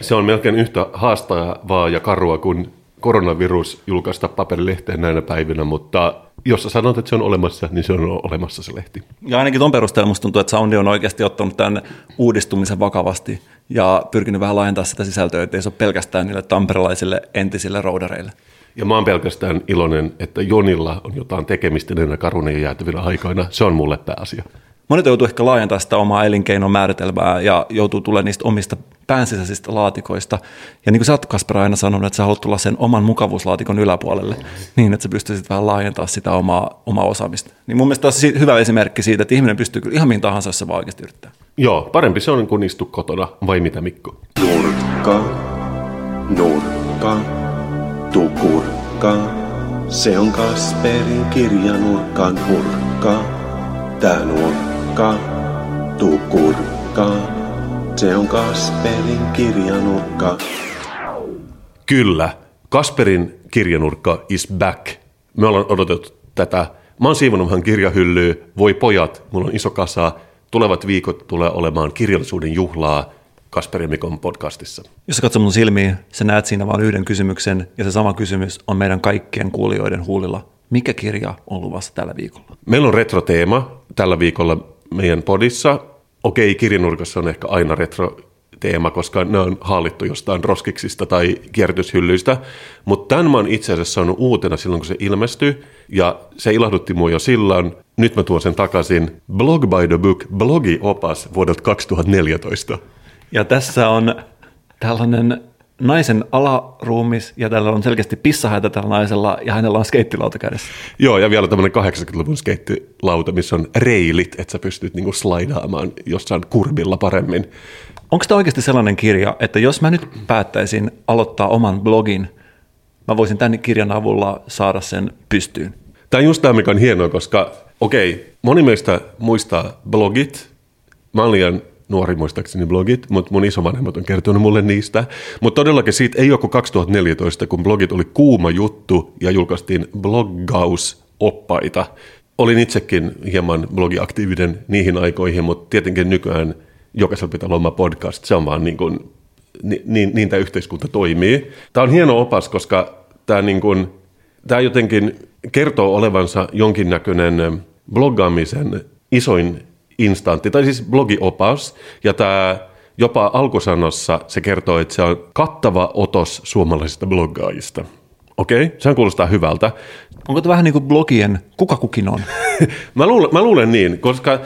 S2: Se on melkein yhtä haastavaa ja karua kuin koronavirus julkaista paperilehteen näinä päivinä, mutta jos sä sanot, että se on olemassa, niin se on olemassa se lehti.
S1: Ja ainakin tuon perusteella musta tuntuu, että Soundi on oikeasti ottanut tämän uudistumisen vakavasti ja pyrkinyt vähän laajentaa sitä sisältöä, että ei se ole pelkästään niille tamperelaisille entisille roudareille.
S2: Ja mä oon pelkästään iloinen, että Jonilla on jotain tekemistä näinä karunen jäätävinä aikoina. Se on mulle pääasia.
S1: Monet joutuu ehkä laajentamaan sitä omaa elinkeinon määritelmää ja joutuu tulemaan niistä omista päänsisäisistä laatikoista. Ja niin kuin sä oot Kasper aina sanonut, että sä haluat tulla sen oman mukavuuslaatikon yläpuolelle niin, että sä pystyisit vähän laajentamaan sitä omaa, omaa osaamista. Niin mun mielestä on hyvä esimerkki siitä, että ihminen pystyy kyllä ihan mihin tahansa, jos se vaan oikeasti yrittää.
S2: Joo, parempi se on kuin istu kotona, vai mitä Mikko?
S3: Nurkka, nurkka, tukurkka. Se on Kasperin kirjanurkan hurkka. Tää nurkka, tukurkka. Se on Kasperin kirjanurkka.
S2: Kyllä, Kasperin kirjanurkka is back. Me ollaan odotettu tätä. Mä oon siivonut vähän kirjahyllyä. Voi pojat, mulla on iso kasa. Tulevat viikot tulee olemaan kirjallisuuden juhlaa Kasperin Mikon podcastissa.
S1: Jos sä katsot mun silmiin, sä näet siinä vain yhden kysymyksen, ja se sama kysymys on meidän kaikkien kuulijoiden huulilla. Mikä kirja on luvassa tällä viikolla?
S2: Meillä on retroteema tällä viikolla meidän podissa. Okei, kirjanurkassa on ehkä aina retro teema, koska ne on haalittu jostain roskiksista tai kierrätyshyllyistä. Mutta tämän mä oon itse asiassa saanut uutena silloin, kun se ilmestyi, ja se ilahdutti mua jo silloin. Nyt mä tuon sen takaisin. Blog by the Book, blogiopas vuodelta 2014.
S1: Ja tässä on tällainen naisen alaruumis, ja tällä on selkeästi pissahätä tällä naisella, ja hänellä on skeittilauta kädessä.
S2: Joo, ja vielä tämmöinen 80-luvun skeittilauta, missä on reilit, että sä pystyt niinku slaidaamaan jossain kurbilla paremmin.
S1: Onko tämä oikeasti sellainen kirja, että jos mä nyt päättäisin aloittaa oman blogin, mä voisin tämän kirjan avulla saada sen pystyyn?
S2: Tämä on just tämä, mikä on hienoa, koska okei, moni meistä muistaa blogit. Mä olen liian nuori muistaakseni blogit, mutta mun isovanhemmat on kertonut mulle niistä. Mutta todellakin siitä ei kuin 2014, kun blogit oli kuuma juttu ja julkaistiin bloggausoppaita. Olin itsekin hieman blogiaktiivinen niihin aikoihin, mutta tietenkin nykyään jokaisella pitää olla oma podcast. Se on vaan niin kuin, niin, niin, niin tämä yhteiskunta toimii. Tämä on hieno opas, koska tämä, niin kuin, tämä jotenkin kertoo olevansa jonkinnäköinen bloggaamisen isoin instantti, tai siis blogiopas, ja tämä jopa alkusanossa se kertoo, että se on kattava otos suomalaisista bloggaajista. Okei, okay, sehän kuulostaa hyvältä.
S1: Onko tämä vähän niin kuin blogien kuka kukin on?
S2: mä, luulen, mä luulen niin, koska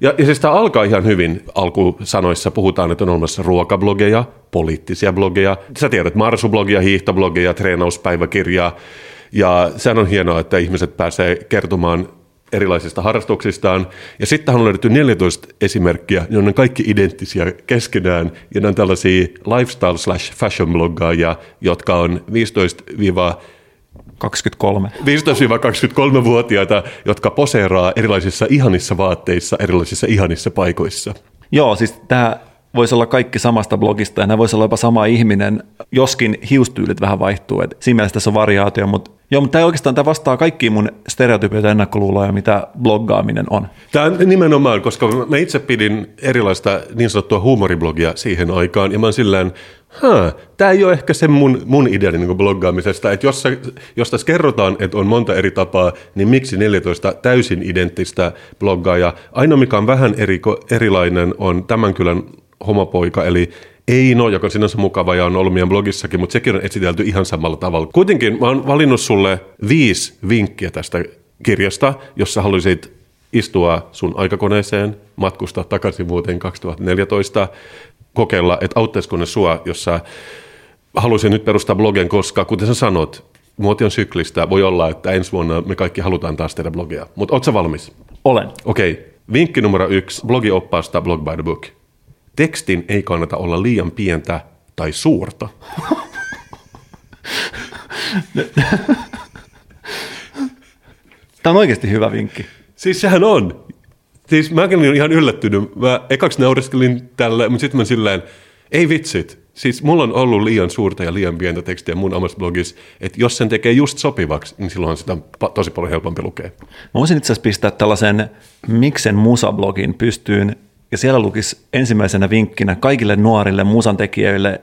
S2: ja, ja siis tämä alkaa ihan hyvin alkusanoissa. Puhutaan, että on olemassa ruokablogeja, poliittisia blogeja. Sä tiedät, marsublogia, hiihtoblogeja, treenauspäiväkirjaa. Ja sehän on hienoa, että ihmiset pääsee kertomaan erilaisista harrastuksistaan. Ja sitten on löydetty 14 esimerkkiä, ne on kaikki identtisiä keskenään. Ja ne on tällaisia lifestyle slash fashion bloggaajia, jotka on 15-
S1: 23.
S2: 15-23-vuotiaita, jotka poseeraa erilaisissa ihanissa vaatteissa, erilaisissa ihanissa paikoissa.
S1: Joo, siis tämä voisi olla kaikki samasta blogista ja nämä voisi olla jopa sama ihminen, joskin hiustyylit vähän vaihtuu. Et siinä mielessä tässä on variaatio, mutta joo, mutta tämä oikeastaan tämä vastaa kaikkiin mun stereotypioita ja ennakkoluuloja, mitä bloggaaminen on.
S2: Tämä nimenomaan, koska mä itse pidin erilaista niin sanottua huumoriblogia siihen aikaan ja mä oon sillään, tämä ei ole ehkä se mun, mun idea niin bloggaamisesta, että jos, jos tässä kerrotaan, että on monta eri tapaa, niin miksi 14 täysin identtistä bloggaajaa? Ainoa, mikä on vähän eri, erilainen, on tämän kylän homopoika, eli Eino, joka on sinänsä mukava ja on ollut meidän blogissakin, mutta sekin on esitelty ihan samalla tavalla. Kuitenkin mä oon valinnut sulle viisi vinkkiä tästä kirjasta, jos sä haluaisit istua sun aikakoneeseen, matkustaa takaisin vuoteen 2014, kokeilla, että auttaisiko ne sua, jos sä haluaisin nyt perustaa blogen, koska kuten sä sanot, muoti on syklistä, voi olla, että ensi vuonna me kaikki halutaan taas tehdä blogia. Mutta ootko valmis?
S1: Olen.
S2: Okei, okay. Vinkki numero yksi blogioppaasta Blog by the Book. Tekstin ei kannata olla liian pientä tai suurta.
S1: Tämä on oikeasti hyvä vinkki.
S2: Siis sehän on. Siis mäkin olin ihan yllättynyt. Mä ekaksi naureskelin tälle, mutta sitten mä silleen, ei vitsit. Siis mulla on ollut liian suurta ja liian pientä tekstiä mun omassa blogissa, että jos sen tekee just sopivaksi, niin silloin sitä on tosi paljon helpompi lukea.
S1: Mä voisin itse asiassa pistää tällaisen Miksen musablogin pystyyn, ja siellä lukisi ensimmäisenä vinkkinä kaikille nuorille musan tekijöille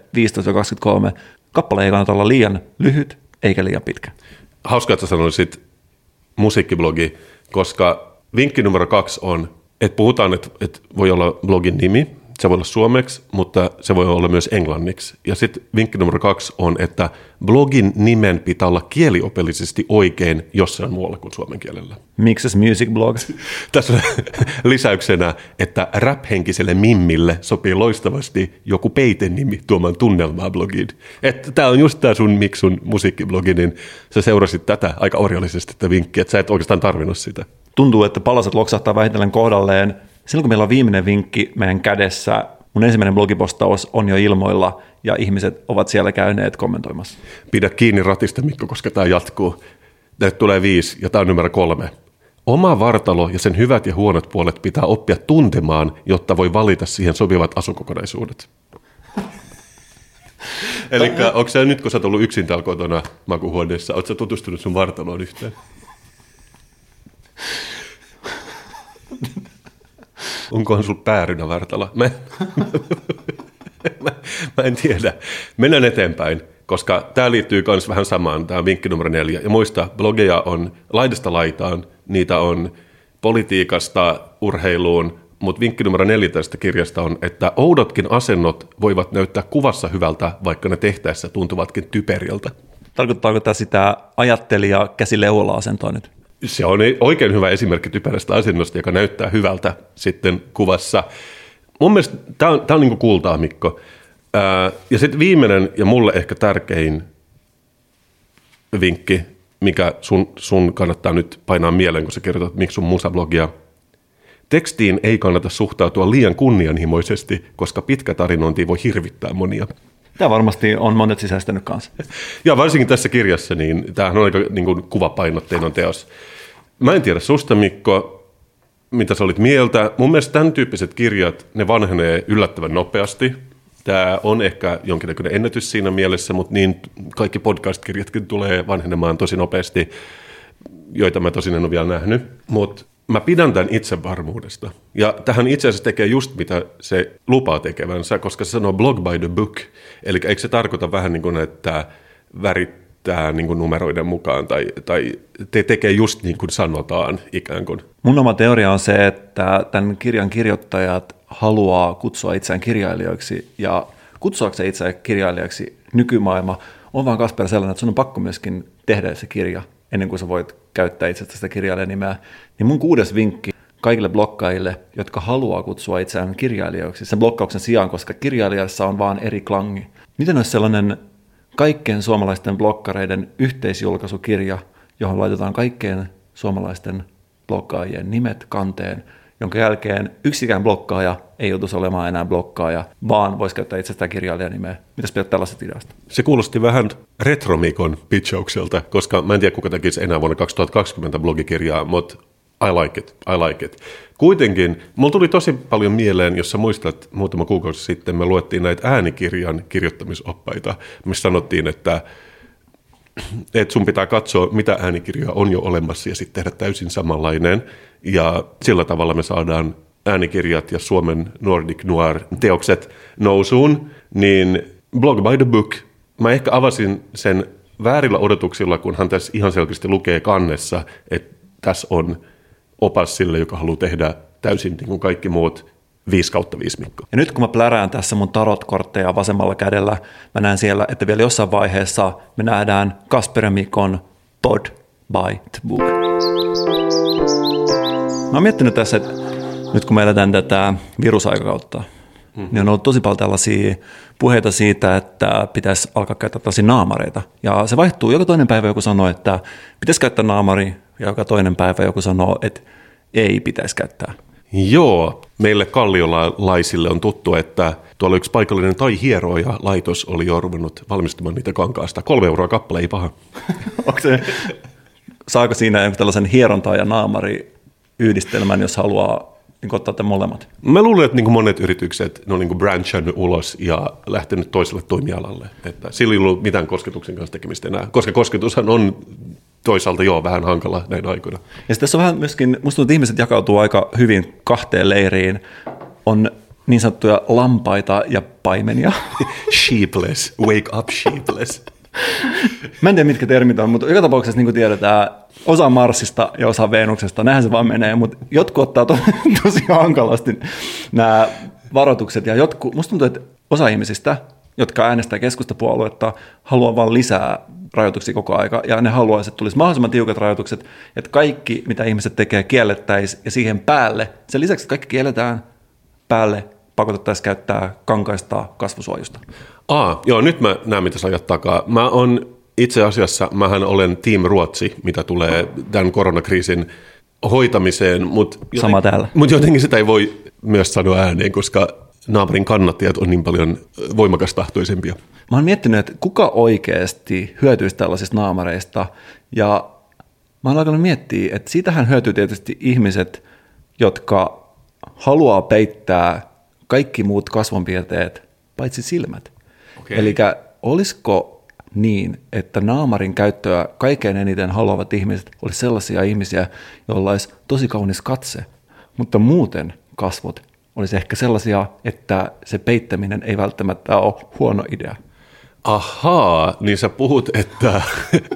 S1: 15-23. Kappale ei kannata olla liian lyhyt eikä liian pitkä.
S2: Hauska, että sanoisit musiikkiblogi, koska vinkki numero kaksi on, että puhutaan, että, että voi olla blogin nimi, se voi olla suomeksi, mutta se voi olla myös englanniksi. Ja sitten vinkki numero kaksi on, että blogin nimen pitää olla kieliopillisesti oikein jossain muualla kuin suomen kielellä.
S1: Mikses Music Blog.
S2: Tässä lisäyksenä, että rap-henkiselle mimmille sopii loistavasti joku peitenimi tuomaan tunnelmaa blogiin. Että tämä on just tämä sun Miksun musiikkiblogi, niin sä seurasit tätä aika orjallisesti tätä vinkkiä, että sä et oikeastaan tarvinnut sitä.
S1: Tuntuu, että palaset loksahtaa vähitellen kohdalleen. Silloin kun meillä on viimeinen vinkki meidän kädessä, mun ensimmäinen blogipostaus on jo ilmoilla ja ihmiset ovat siellä käyneet kommentoimassa.
S2: Pidä kiinni ratista, Mikko, koska tämä jatkuu. Näitä tulee viisi ja tämä on numero kolme. Oma vartalo ja sen hyvät ja huonot puolet pitää oppia tuntemaan, jotta voi valita siihen sopivat asukokonaisuudet. Eli onko se nyt, kun sä oot ollut yksin täällä kotona makuhuoneessa, oot sä tutustunut sun vartaloon yhteen? Onkohan sulla päärynä vartalo? Mä, mä, mä en tiedä. Mennään eteenpäin, koska tämä liittyy myös vähän samaan, tämä vinkki numero neljä. Ja muista, blogeja on laidasta laitaan, niitä on politiikasta urheiluun, mutta vinkki numero neljä tästä kirjasta on, että oudotkin asennot voivat näyttää kuvassa hyvältä, vaikka ne tehtäessä tuntuvatkin typeriltä.
S1: Tarkoittaako tämä sitä ajattelija käsi asentoa nyt?
S2: Se on oikein hyvä esimerkki typerästä asennosta, joka näyttää hyvältä sitten kuvassa. Mun mielestä tämä on, tää on niin kultaa, Mikko. Ää, ja sitten viimeinen ja mulle ehkä tärkein vinkki, mikä sun, sun kannattaa nyt painaa mieleen, kun sä kirjoitat miksi sun musablogia. Tekstiin ei kannata suhtautua liian kunnianhimoisesti, koska pitkä tarinointi voi hirvittää monia.
S1: Tämä varmasti on monet sisäistänyt kanssa.
S2: Ja varsinkin tässä kirjassa, niin tämähän on aika niin kuin kuvapainotteinen teos. Mä en tiedä susta, Mikko, mitä sä olit mieltä. Mun mielestä tämän tyyppiset kirjat, ne vanhenee yllättävän nopeasti. Tämä on ehkä jonkinnäköinen ennätys siinä mielessä, mutta niin kaikki podcast-kirjatkin tulee vanhenemaan tosi nopeasti, joita mä tosin en ole vielä nähnyt. Mutta mä pidän tämän itsevarmuudesta. Ja tähän itse asiassa tekee just mitä se lupaa tekevänsä, koska se sanoo blog by the book. Eli eikö se tarkoita vähän niin kuin, että värittää niin kuin numeroiden mukaan tai, tai te tekee just niin kuin sanotaan ikään kuin.
S1: Mun oma teoria on se, että tämän kirjan kirjoittajat haluaa kutsua itseään kirjailijoiksi ja kutsuakseen itseään kirjailijaksi nykymaailma on vaan Kasper sellainen, että sun on pakko myöskin tehdä se kirja ennen kuin sä voit käyttää itse sitä kirjailijanimeä. Niin mun kuudes vinkki kaikille blokkaajille, jotka haluaa kutsua itseään kirjailijoiksi sen blokkauksen sijaan, koska kirjailijassa on vaan eri klangi. Miten olisi sellainen kaikkien suomalaisten blokkareiden yhteisjulkaisukirja, johon laitetaan kaikkien suomalaisten blokkaajien nimet kanteen, jonka jälkeen yksikään blokkaaja ei joutuisi olemaan enää blokkaaja, vaan voisi käyttää itse sitä kirjailijanimeä. Mitäs pidät tällaisesta ideasta?
S2: Se kuulosti vähän retromikon pitchaukselta, koska mä en tiedä kuka tekisi enää vuonna 2020 blogikirjaa, mutta I like it, I like it. Kuitenkin, mulla tuli tosi paljon mieleen, jos sä muistat, muutama kuukausi sitten me luettiin näitä äänikirjan kirjoittamisoppaita, missä sanottiin, että että sun pitää katsoa, mitä äänikirjoja on jo olemassa ja sitten tehdä täysin samanlainen. Ja sillä tavalla me saadaan äänikirjat ja Suomen Nordic Noir-teokset nousuun, niin Blog by the Book, mä ehkä avasin sen väärillä odotuksilla, kun hän tässä ihan selkeästi lukee kannessa, että tässä on opas sille, joka haluaa tehdä täysin niin kuin kaikki muut 5 kautta 5 Mikko.
S1: Ja nyt kun mä plärään tässä mun tarotkortteja vasemmalla kädellä, mä näen siellä, että vielä jossain vaiheessa me nähdään Kasper Mikon Pod by the Book. Mä oon miettinyt tässä, että nyt kun me eletään tätä virusaikakautta, mm-hmm. niin on ollut tosi paljon tällaisia puheita siitä, että pitäisi alkaa käyttää tällaisia naamareita. Ja se vaihtuu. Joka toinen päivä joku sanoo, että pitäisi käyttää naamari, ja joka toinen päivä joku sanoo, että ei pitäisi käyttää.
S2: Joo, meille kalliolaisille on tuttu, että tuolla yksi paikallinen tai hieroja laitos oli jo ruvennut valmistamaan niitä kankaasta. Kolme euroa kappale, ei paha.
S1: Onko se, saako siinä jonkun tällaisen hierontaa ja naamari yhdistelmän, jos haluaa niin ottaa te molemmat?
S2: Mä luulen, että niin monet yritykset ne on niin branchannut ulos ja lähtenyt toiselle toimialalle. Että sillä ei ollut mitään kosketuksen kanssa tekemistä enää, koska kosketushan on toisaalta joo vähän hankala näin aikoina.
S1: Ja tässä on vähän myöskin, musta tuntuu, että ihmiset jakautuu aika hyvin kahteen leiriin. On niin sanottuja lampaita ja paimenia.
S2: sheepless, wake up sheepless.
S1: Mä en tiedä, mitkä termit on, mutta joka tapauksessa niin kuin tiedetään, osa Marsista ja osa Venuksesta, näinhän se vaan menee, mutta jotkut ottaa to, tosi hankalasti nämä varoitukset, ja jotkut, musta tuntuu, että osa ihmisistä, jotka äänestää keskustapuoluetta, haluaa vaan lisää rajoituksia koko aika, ja ne haluaisi, että tulisi mahdollisimman tiukat rajoitukset, että kaikki, mitä ihmiset tekee, kiellettäisiin, ja siihen päälle, sen lisäksi, että kaikki kielletään, päälle pakotettaisiin käyttää kankaista kasvusuojusta.
S2: Aa, joo, nyt mä näen, mitä sä ajat takaa. Mä on itse asiassa, mähän olen Team Ruotsi, mitä tulee tämän koronakriisin hoitamiseen. Mutta joten,
S1: Sama täällä.
S2: Mutta jotenkin sitä ei voi myös sanoa ääneen, koska naapurin kannattajat on niin paljon voimakastahtoisempia.
S1: Mä oon miettinyt, että kuka oikeasti hyötyisi tällaisista naamareista, ja mä oon alkanut miettiä, että siitähän hyötyy tietysti ihmiset, jotka haluaa peittää kaikki muut kasvonpiirteet, paitsi silmät. Okay. Eli olisiko niin, että naamarin käyttöä kaikkein eniten haluavat ihmiset olisi sellaisia ihmisiä, joilla olisi tosi kaunis katse, mutta muuten kasvot olisi ehkä sellaisia, että se peittäminen ei välttämättä ole huono idea.
S2: Ahaa, niin sä puhut, että...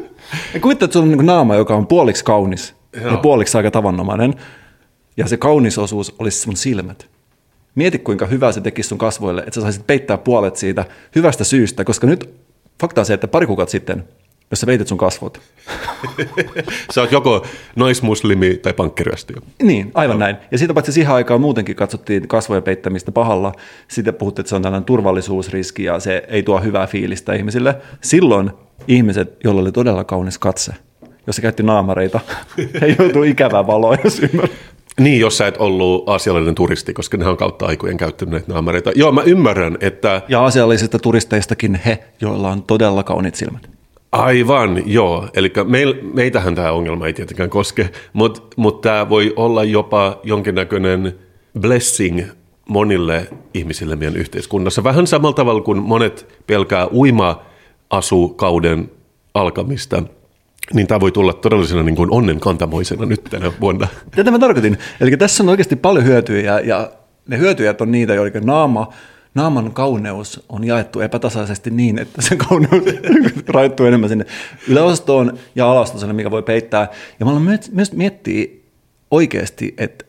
S1: Kuvittaa, että sulla on niin naama, joka on puoliksi kaunis Joo. ja puoliksi aika tavanomainen, ja se kaunis osuus olisi sun silmät. Mieti, kuinka hyvä se tekisi sun kasvoille, että sä saisit peittää puolet siitä hyvästä syystä, koska nyt fakta on se, että pari kuukautta sitten, jos sä peitit sun kasvot.
S2: sä oot joko naismuslimi tai pankkiryöstyjä.
S1: Niin, aivan no. näin. Ja siitä paitsi siihen aikaan muutenkin katsottiin kasvojen peittämistä pahalla. Sitten puhuttiin, että se on tällainen turvallisuusriski ja se ei tuo hyvää fiilistä ihmisille. Silloin ihmiset, joilla oli todella kaunis katse, jos se käytti naamareita, he joutuu ikävään valoon, jos ymmärrät.
S2: Niin, jos sä et ollut asiallinen turisti, koska ne on kautta aikojen käyttäneet naamareita. Joo, mä ymmärrän, että...
S1: Ja asiallisista turisteistakin he, joilla on todella kauniit silmät.
S2: Aivan, joo. Eli meil, meitähän tämä ongelma ei tietenkään koske, mutta mut tämä voi olla jopa jonkinnäköinen blessing monille ihmisille meidän yhteiskunnassa. Vähän samalla tavalla kuin monet pelkää uima-asukauden alkamista – niin tämä voi tulla todellisena niin kuin onnenkantamoisena nyt tänä vuonna.
S1: Tätä mä tarkoitin. Eli tässä on oikeasti paljon hyötyjä ja ne hyötyjät on niitä, joiden naama, naaman kauneus on jaettu epätasaisesti niin, että se kauneus rajoittuu enemmän sinne yläosastoon ja alastoon, mikä voi peittää. Ja mä olen myös miettiä oikeasti, että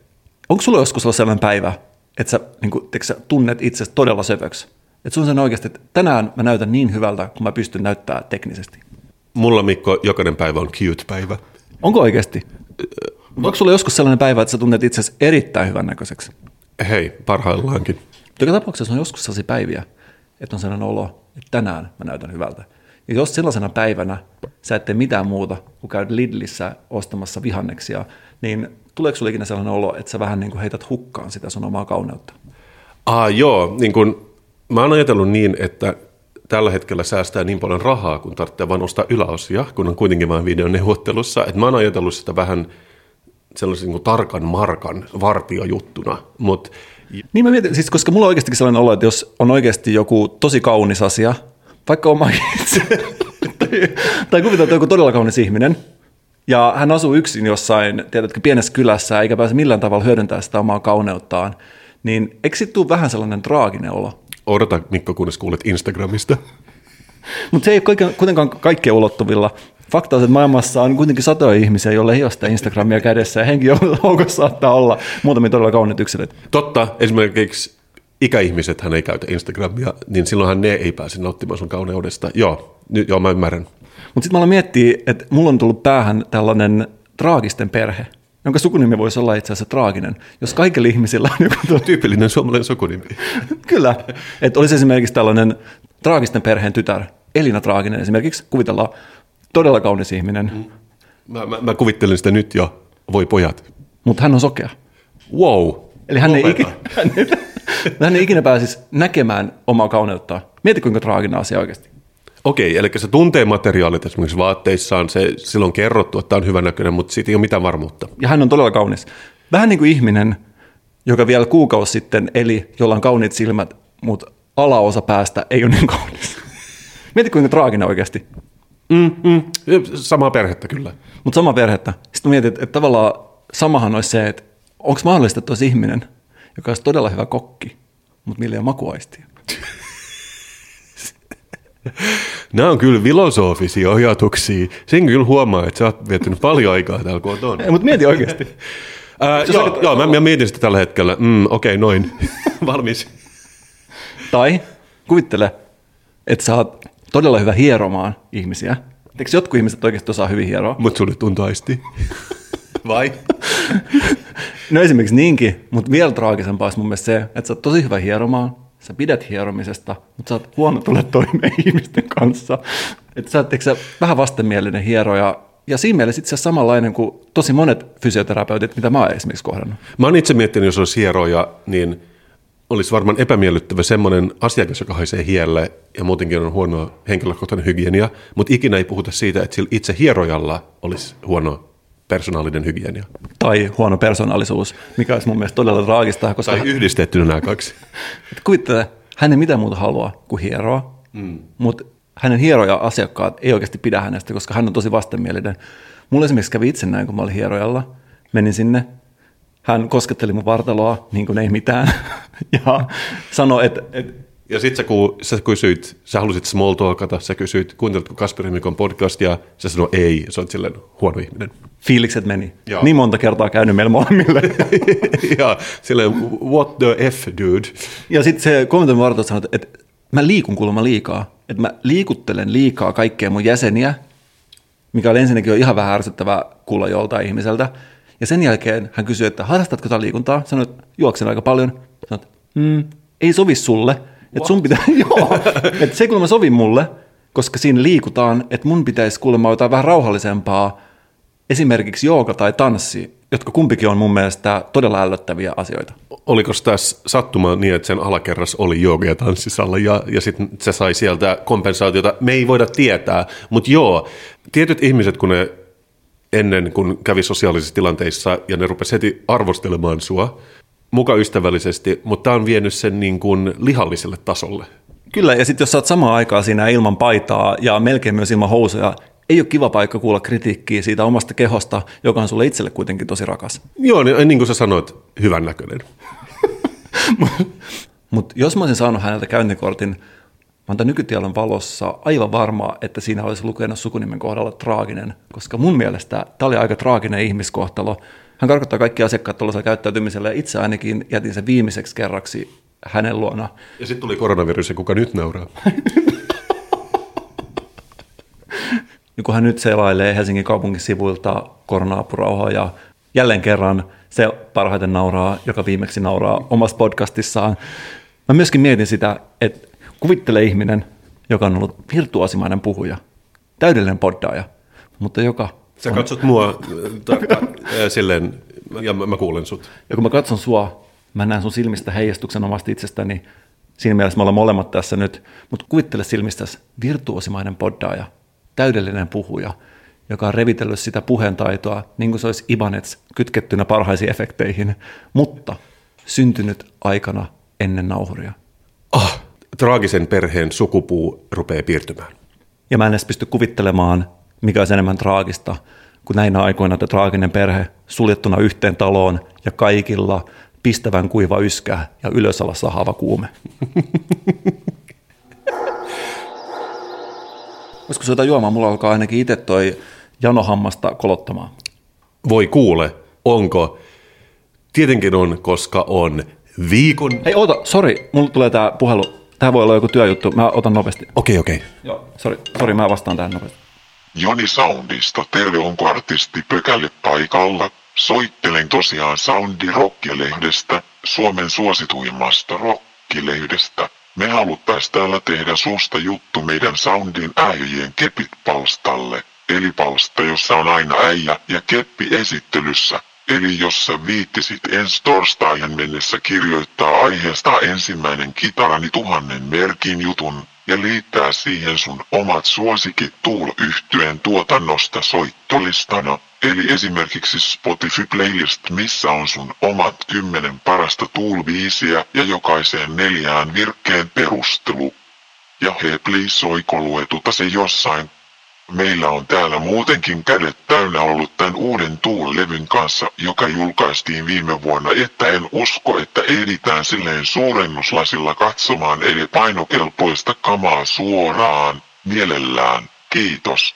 S1: onko sulla joskus ollut sellainen päivä, että sä, niin kuin, sä tunnet itsestä todella söpöksi? Että sun on oikeasti, että tänään mä näytän niin hyvältä, kun mä pystyn näyttämään teknisesti.
S2: Mulla Mikko, jokainen päivä on cute-päivä.
S1: Onko oikeasti? Onko sulla joskus sellainen päivä, että sä tunnet itsesi erittäin hyvän näköiseksi?
S2: Hei, parhaillaankin.
S1: Joka tapauksessa on joskus sellaisia päiviä, että on sellainen olo, että tänään mä näytän hyvältä. Ja jos sellaisena päivänä sä et tee mitään muuta kuin käydä Lidlissä ostamassa vihanneksia, niin tuleeko sulla ikinä sellainen olo, että sä vähän niin kuin heität hukkaan sitä sun omaa kauneutta?
S2: Ah, joo, niin kun, mä oon ajatellut niin, että tällä hetkellä säästää niin paljon rahaa, kun tarvitsee vain ostaa yläosia, kun on kuitenkin vain videoneuvottelussa. Että mä oon ajatellut sitä vähän sellaisen niin tarkan markan vartiojuttuna. Mut,
S1: niin mä mietin, siis koska mulla on oikeasti sellainen olo, että jos on oikeasti joku tosi kaunis asia, vaikka oma itse, tai, tai kuvitellaan, että joku todella kaunis ihminen, ja hän asuu yksin jossain, tiedätkö, pienessä kylässä, eikä pääse millään tavalla hyödyntämään sitä omaa kauneuttaan, niin eikö vähän sellainen traaginen olo?
S2: Odota Mikko, kunnes kuulet Instagramista.
S1: Mutta se ei ole kuitenkaan kaikkea ulottuvilla. Fakta on, että maailmassa on kuitenkin satoja ihmisiä, joille ei ole sitä Instagramia kädessä, ja henkilöhoukossa saattaa olla muutamia todella kauniit yksilöitä.
S2: Totta, esimerkiksi ikäihmiset hän ei käytä Instagramia, niin silloinhan ne ei pääse nauttimaan sun kauneudesta. Joo, nyt, joo mä ymmärrän.
S1: Mutta sitten mä aloin miettiä, että mulla on tullut päähän tällainen traagisten perhe jonka sukunimi voisi olla itse asiassa traaginen, jos kaikilla ihmisillä on joku...
S2: Tyypillinen suomalainen sukunimi.
S1: Kyllä, että olisi esimerkiksi tällainen traagisten perheen tytär, Elina Traaginen esimerkiksi, kuvitellaan todella kaunis ihminen. Mm.
S2: Mä, mä, mä kuvittelen sitä nyt jo, voi pojat.
S1: Mutta hän on sokea.
S2: Wow,
S1: Eli hän ei, ikinä, hän, ei, hän ei ikinä pääsisi näkemään omaa kauneuttaan. Mieti, kuinka traaginen asia oikeasti.
S2: Okei, eli se tunteen materiaalit esimerkiksi vaatteissaan, se silloin kerrottu, että tämä on hyvänäköinen, mutta siitä ei ole mitään varmuutta.
S1: Ja hän on todella kaunis. Vähän niin kuin ihminen, joka vielä kuukausi sitten eli, jolla on kauniit silmät, mutta alaosa päästä ei ole niin kaunis. Mieti, kuinka traaginen oikeasti.
S2: Mm, mm, samaa perhettä kyllä.
S1: Mutta sama perhettä. Sitten mietit, että tavallaan samahan olisi se, että onko mahdollista, että olisi ihminen, joka olisi todella hyvä kokki, mutta millä ei ole makuaistia.
S2: Nämä on kyllä filosofisia ajatuksia. Sen kyllä huomaa, että sä oot viettänyt paljon aikaa täällä kotona.
S1: Ei, mutta mieti oikeasti.
S2: Ää, joo, joo mä, mä, mietin sitä tällä hetkellä. Mm, Okei, okay, noin. Valmis.
S1: Tai kuvittele, että sä oot todella hyvä hieromaan ihmisiä. Eikö jotkut ihmiset oikeasti osaa hyvin hieroa?
S2: Mutta sulle tuntuu aisti. Vai?
S1: No esimerkiksi niinkin, mutta vielä traagisempaa olisi mun mielestä se, että sä oot tosi hyvä hieromaan, sä pidät hieromisesta, mutta sä oot huono tulla toimeen ihmisten kanssa. Että sä sä, vähän vastenmielinen hieroja, ja siinä mielessä itse asiassa samanlainen kuin tosi monet fysioterapeutit, mitä mä oon esimerkiksi kohdannut.
S2: Mä oon itse miettinyt, jos olisi hieroja, niin olisi varmaan epämiellyttävä semmoinen asiakas, joka haisee hielle ja muutenkin on huono henkilökohtainen hygienia, mutta ikinä ei puhuta siitä, että sillä itse hierojalla olisi huono persoonallinen hygienia.
S1: Tai huono persoonallisuus, mikä olisi mun mielestä todella traagista, koska
S2: Tai yhdistettynä nämä kaksi.
S1: Kuvittele, hän ei mitään muuta halua kuin hieroa, mm. mutta hänen hieroja-asiakkaat ei oikeasti pidä hänestä, koska hän on tosi vastenmielinen. Mulla esimerkiksi kävi itse näin, kun mä olin hierojalla. Menin sinne, hän kosketteli mun vartaloa, niin kuin ei mitään, ja sanoi, että, että
S2: Ja sitten sä, kun sä kysyit, sä halusit small talkata, sä kysyit, kuunteletko Kasperin Mikon podcast, ja sä sanoi ei, sä oot silleen huono ihminen.
S1: fiilikset meni.
S2: Joo.
S1: Niin monta kertaa käynyt meillä molemmille.
S2: ja silleen, what the F, dude?
S1: ja sitten se kommentoin vartalo sanoi, että mä liikun kuulemma liikaa. Että mä liikuttelen liikaa kaikkea mun jäseniä, mikä oli ensinnäkin jo ihan vähän ärsyttävää kuulla joltain ihmiseltä. Ja sen jälkeen hän kysyi, että harrastatko tätä liikuntaa? Sanoin, että juoksen aika paljon. Sanoin, että mm, ei sovi sulle. Että sun pitää, joo, että se kuulemma sovi mulle, koska siinä liikutaan, että mun pitäisi kuulemma jotain vähän rauhallisempaa, esimerkiksi jooga tai tanssi, jotka kumpikin on mun mielestä todella ällöttäviä asioita.
S2: Oliko tässä sattuma niin, että sen alakerras oli jooga- ja tanssisalla ja, ja sitten se sai sieltä kompensaatiota? Me ei voida tietää, mutta joo, tietyt ihmiset, kun ne ennen kun kävi sosiaalisissa tilanteissa ja ne rupesi heti arvostelemaan sua, muka ystävällisesti, mutta tämä on vienyt sen niin kuin lihalliselle tasolle.
S1: Kyllä, ja sitten jos sä oot samaan aikaan siinä ilman paitaa ja melkein myös ilman housuja, ei ole kiva paikka kuulla kritiikkiä siitä omasta kehosta, joka on sulle itselle kuitenkin tosi rakas.
S2: Joo, niin, niin kuin sä sanoit, hyvän näköinen.
S1: Mutta jos mä olisin saanut häneltä käyntikortin, mä oon nykytiedon valossa aivan varma, että siinä olisi lukenut sukunimen kohdalla traaginen, koska mun mielestä tämä oli aika traaginen ihmiskohtalo. Hän karkottaa kaikki asiakkaat tuollaisella käyttäytymisellä ja itse ainakin jätin sen viimeiseksi kerraksi hänen luona.
S2: Ja sitten tuli koronavirus ja kuka nyt nauraa?
S1: Ja kun hän nyt selailee Helsingin kaupungin sivuilta koronaapurauhaa ja jälleen kerran se parhaiten nauraa, joka viimeksi nauraa omassa podcastissaan. Mä myöskin mietin sitä, että kuvittele ihminen, joka on ollut virtuosimainen puhuja, täydellinen poddaaja, mutta joka,
S2: Sä katsot mua ta- äh, silleen, ja mä, mä kuulen sut.
S1: ja kun mä katson sua, mä näen sun silmistä heijastuksen omasta itsestäni, siinä mielessä me ollaan molemmat tässä nyt, mutta kuvittele silmistäsi virtuosimainen poddaaja, täydellinen puhuja, joka on revitellyt sitä puheentaitoa niin kuin se olisi Ibanez kytkettynä parhaisiin efekteihin, mutta syntynyt aikana ennen nauhuria.
S2: Ah, traagisen perheen sukupuu rupeaa piirtymään.
S1: Ja mä en edes pysty kuvittelemaan, mikä olisi enemmän traagista, kuin näinä aikoina että traaginen perhe suljettuna yhteen taloon ja kaikilla pistävän kuiva yskä ja ylösala sahava kuume. Olisiko se jotain juomaa? Mulla alkaa ainakin itse toi janohammasta kolottamaan.
S2: Voi kuule, onko? Tietenkin on, koska on viikon...
S1: Hei, oota, sori, mulla tulee tää puhelu. Tää voi olla joku työjuttu. Mä otan nopeasti.
S2: Okei, okei.
S1: Joo, sori, sori, mä vastaan tähän nopeasti.
S4: Joni Soundista, terve onko artisti Pökälle paikalla? Soittelen tosiaan Soundi Rocklehdestä, Suomen suosituimmasta rockilehdestä. Me haluttais täällä tehdä susta juttu meidän Soundin äijien kepit palstalle. Eli palsta, jossa on aina äijä ja keppi esittelyssä. Eli jos sä viittisit ensi torstaihin mennessä kirjoittaa aiheesta ensimmäinen kitarani tuhannen merkin jutun ja liittää siihen sun omat suosikit tuul yhtyeen tuotannosta soittolistana, eli esimerkiksi Spotify playlist, missä on sun omat kymmenen parasta tuulviisiä ja jokaiseen neljään virkkeen perustelu. Ja he please soikoluetuta se jossain Meillä on täällä muutenkin kädet täynnä ollut tämän uuden Tuul-levyn kanssa, joka julkaistiin viime vuonna, että en usko, että ehditään silleen suurennuslasilla katsomaan eli painokelpoista kamaa suoraan. Mielellään. Kiitos.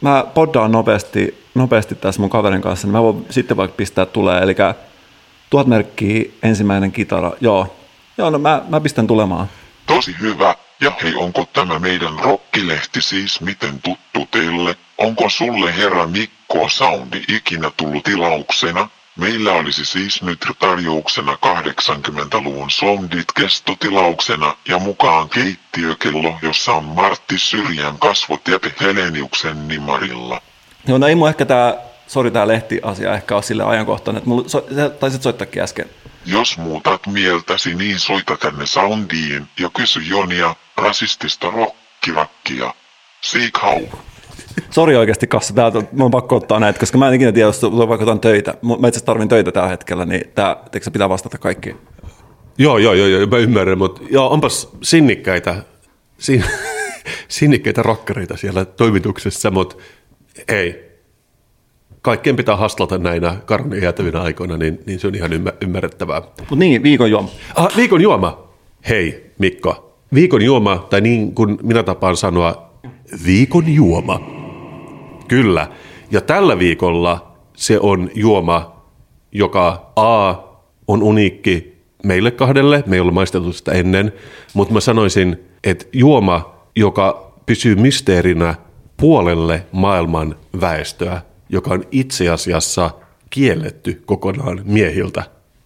S1: Mä poddaan nopeasti, nopeasti tässä mun kaverin kanssa, niin mä voin sitten vaikka pistää tulee. Eli tuhat merkkiä, ensimmäinen kitara. Joo, Joo no mä, mä pistän tulemaan.
S4: Tosi hyvä. Ja hei, onko tämä meidän rokkilehti siis miten tuttu teille? Onko sulle herra Mikko Soundi ikinä tullut tilauksena? Meillä olisi siis nyt tarjouksena 80-luvun sondit kestotilauksena ja mukaan keittiökello, jossa on Martti Syrjän kasvot ja Heleniuksen nimarilla.
S1: No ei mun ehkä tää, sori tää lehtiasia ehkä ole sille ajankohtainen, että mulla, so, taisit soittaakin äsken.
S4: Jos muutat mieltäsi, niin soita tänne Soundiin ja kysy Jonia rasistista rokkirakkia. Seek hau.
S1: Sori oikeasti Kassa, täältä mä on pakko ottaa näitä, koska mä en ikinä tiedä, jos tulee vaikka jotain töitä. Mä itse tarvin töitä tällä hetkellä, niin tää, se pitää vastata kaikkiin.
S2: Joo, joo, joo, joo mä ymmärrän, mutta joo, onpas sinnikkäitä, sin, sinnikkäitä rokkareita siellä toimituksessa, mutta ei, kaikkien pitää haslata näinä karmia jäätävinä aikoina, niin, niin se on ihan ymmärrettävää.
S1: Mutta niin, viikon juoma.
S2: Ah, viikon juoma. Hei, Mikko. Viikon juoma, tai niin kuin minä tapaan sanoa, viikon juoma. Kyllä. Ja tällä viikolla se on juoma, joka A on uniikki meille kahdelle, me ei ole maisteltu sitä ennen, mutta mä sanoisin, että juoma, joka pysyy mysteerinä puolelle maailman väestöä, joka on itse asiassa kielletty kokonaan miehiltä.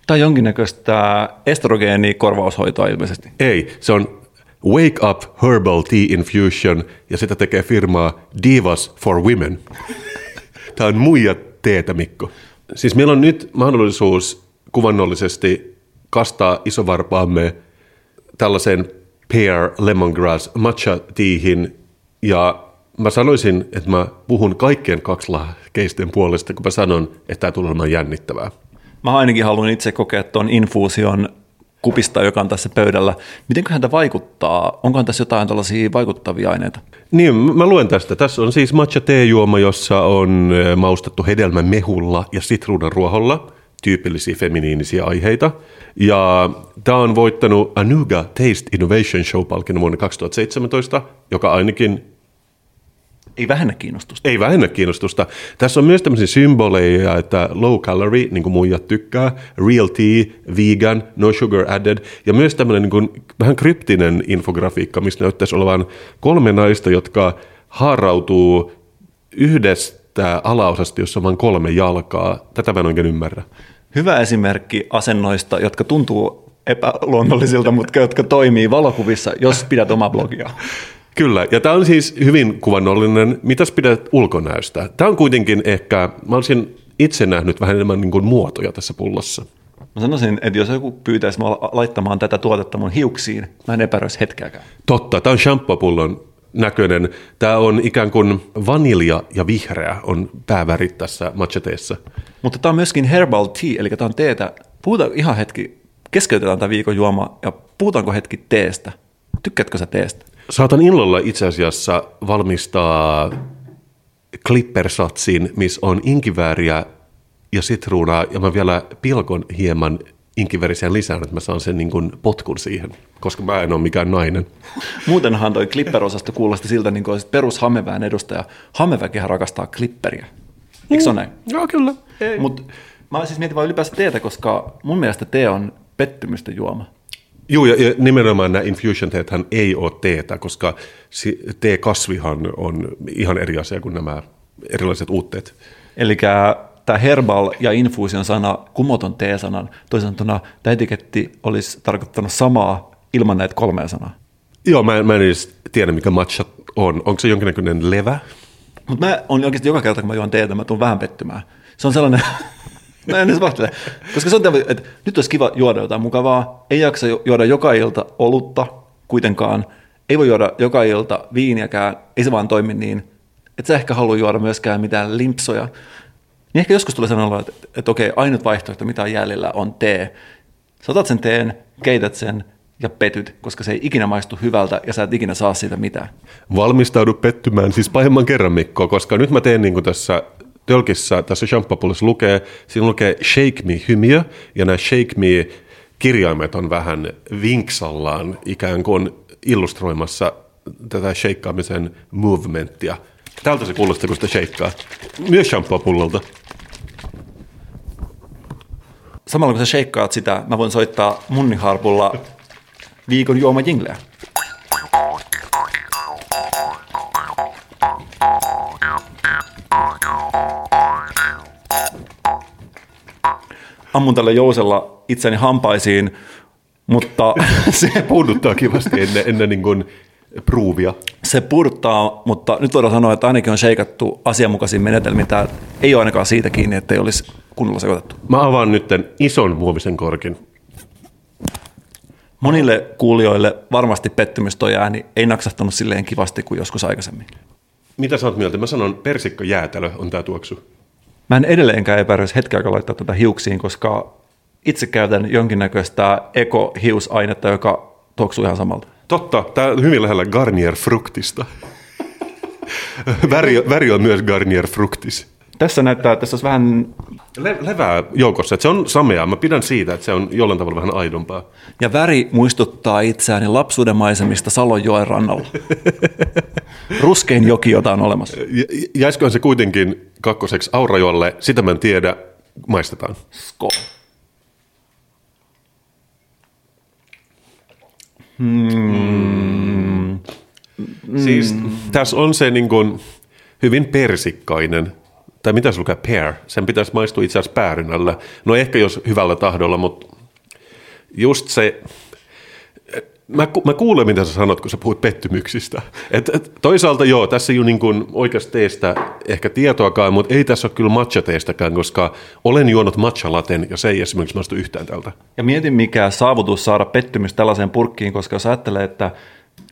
S1: Tai jonkinnäköistä estrogeenikorvaushoitoa ilmeisesti.
S2: Ei, se on Wake Up Herbal Tea Infusion ja sitä tekee firmaa Divas for Women. Tämä on muija teetä, Mikko. Siis meillä on nyt mahdollisuus kuvannollisesti kastaa isovarpaamme tällaiseen pear lemongrass matcha teahin ja mä sanoisin, että mä puhun kaikkien keisten puolesta, kun mä sanon, että tämä tulee olemaan jännittävää.
S1: Mä ainakin haluan itse kokea tuon infuusion kupista, joka on tässä pöydällä. Miten häntä vaikuttaa? Onkohan tässä jotain tällaisia vaikuttavia aineita?
S2: Niin, mä luen tästä. Tässä on siis matcha teejuoma, jossa on maustettu hedelmän mehulla ja sitruunan ruoholla, tyypillisiä feminiinisiä aiheita. Ja tämä on voittanut Anuga Taste Innovation Show-palkinnon vuonna 2017, joka ainakin
S1: ei vähennä kiinnostusta.
S2: Ei vähennä kiinnostusta. Tässä on myös tämmöisiä symboleja, että low calorie, niin kuin muijat tykkää, real tea, vegan, no sugar added, ja myös tämmöinen niin kuin, vähän kryptinen infografiikka, missä näyttäisi olevan kolme naista, jotka haarautuu yhdestä alaosasta, jossa on vain kolme jalkaa. Tätä mä en oikein ymmärrä.
S1: Hyvä esimerkki asennoista, jotka tuntuu epäluonnollisilta, mutta jotka toimii valokuvissa, jos pidät omaa blogia.
S2: Kyllä, ja tämä on siis hyvin kuvannollinen. Mitäs pidät ulkonäöstä? Tämä on kuitenkin ehkä, mä olisin itse nähnyt vähän enemmän niin kuin muotoja tässä pullossa.
S1: Mä sanoisin, että jos joku pyytäisi mua laittamaan tätä tuotetta mun hiuksiin, mä en epäröisi hetkeäkään.
S2: Totta, tämä on shampoo-pullon näköinen. Tämä on ikään kuin vanilja ja vihreä on päävärit tässä macheteessa.
S1: Mutta tämä on myöskin herbal tea, eli tämä on teetä. Puhutaan ihan hetki, keskeytetään tämä viikon juoma ja puhutaanko hetki teestä. Tykkäätkö sä teestä?
S2: Saatan illalla itse asiassa valmistaa klippersatsin, missä on inkivääriä ja sitruunaa, ja mä vielä pilkon hieman inkivärisen lisään, että mä saan sen niin kuin potkun siihen, koska mä en ole mikään nainen.
S1: Muutenhan toi klipperosasto kuulosti siltä, niin kuin perus Hamevään edustaja. Hameväkihän rakastaa klipperiä. Eikö se ole näin?
S2: Joo, kyllä.
S1: Mutta mä siis mietin vain ylipäänsä teetä, koska mun mielestä tee on pettymysten juoma.
S2: Joo, ja, ja nimenomaan nämä infusion teethän ei ole teetä, koska teekasvihan on ihan eri asia kuin nämä erilaiset uutteet.
S1: Eli tämä herbal ja infusion sana, kumoton T-sanan, toisaalta tämä etiketti olisi tarkoittanut samaa ilman näitä kolmea sanaa.
S2: Joo, mä, mä en edes tiedä, mikä matcha on. Onko se jonkinnäköinen levä?
S1: Mutta mä on oikeasti joka kerta, kun mä juon teetä, mä tuun vähän pettymään. Se on sellainen, Mä en edes. Koska se on tämä, että nyt olisi kiva juoda jotain mukavaa. Ei jaksa ju- juoda joka ilta olutta kuitenkaan. Ei voi juoda joka ilta viiniäkään. Ei se vaan toimi niin. Et sä ehkä halua juoda myöskään mitään limpsoja. Niin ehkä joskus tulee olo, että, että, että okei, ainut vaihtoehto, mitä on jäljellä, on tee. Sä otat sen teen, keität sen ja petyt, koska se ei ikinä maistu hyvältä ja sä et ikinä saa siitä mitään.
S2: Valmistaudu pettymään siis pahemman kerran Mikko, koska nyt mä teen niin kuin tässä tölkissä, tässä champapullossa lukee, siinä lukee Shake Me hymiö, ja nämä Shake Me kirjaimet on vähän vinksallaan ikään kuin illustroimassa tätä shakeaamisen movementtia. Tältä se kuulostaa, kun sitä shakeaa. Myös shampoopullolta.
S1: Samalla kun sä sheikkaat sitä, mä voin soittaa munniharpulla viikon juoma jingleä. Ammun tällä jousella itseni hampaisiin, mutta se,
S2: Puuduttaa kivasti ennen, ennen niin kuin pruuvia.
S1: se purttaa, mutta nyt voidaan sanoa, että ainakin on sheikattu asianmukaisiin menetelmiin. Tämä ei ole ainakaan siitä kiinni, että ei olisi kunnolla sekoitettu.
S2: Mä avaan nyt ison muovisen korkin.
S1: Monille kuulijoille varmasti pettymys toi ääni ei naksahtanut silleen kivasti kuin joskus aikaisemmin.
S2: Mitä sä oot mieltä? Mä sanon persikkojäätelö on tää tuoksu.
S1: Mä en edelleenkään epäröisi aikaa laittaa tätä hiuksiin, koska itse käytän jonkinnäköistä ekohiusainetta, joka tuoksuu ihan samalta.
S2: Totta, tämä on hyvin lähellä Garnier Fructista. väri, väri on myös Garnier Fructis.
S1: Tässä näyttää, että tässä olisi vähän,
S2: Le- levää joukossa, että se on samea. Mä pidän siitä, että se on jollain tavalla vähän aidompaa.
S1: ja väri muistuttaa itseäni lapsuuden maisemista Salonjoen rannalla. Ruskein joki, jota on olemassa.
S2: J- jäisiköhän se kuitenkin kakkoseksi Aurajoelle, sitä mä en tiedä, maistetaan.
S1: Skol.
S2: Siis tässä on se niin kuin hyvin persikkainen, tai mitä se lukee, pear. Sen pitäisi maistua itse asiassa päärynällä. No ehkä jos hyvällä tahdolla, mutta just se, mä, ku- mä kuulen mitä sä sanot, kun sä puhut pettymyksistä. Et, et, toisaalta joo, tässä ei ole niin kuin oikeasta teestä ehkä tietoakaan, mutta ei tässä ole kyllä matcha-teestäkään, koska olen juonut matcha-laten ja se ei esimerkiksi maistu yhtään tältä.
S1: Ja mietin, mikä saavutus saada pettymys tällaiseen purkkiin, koska jos ajattelee, että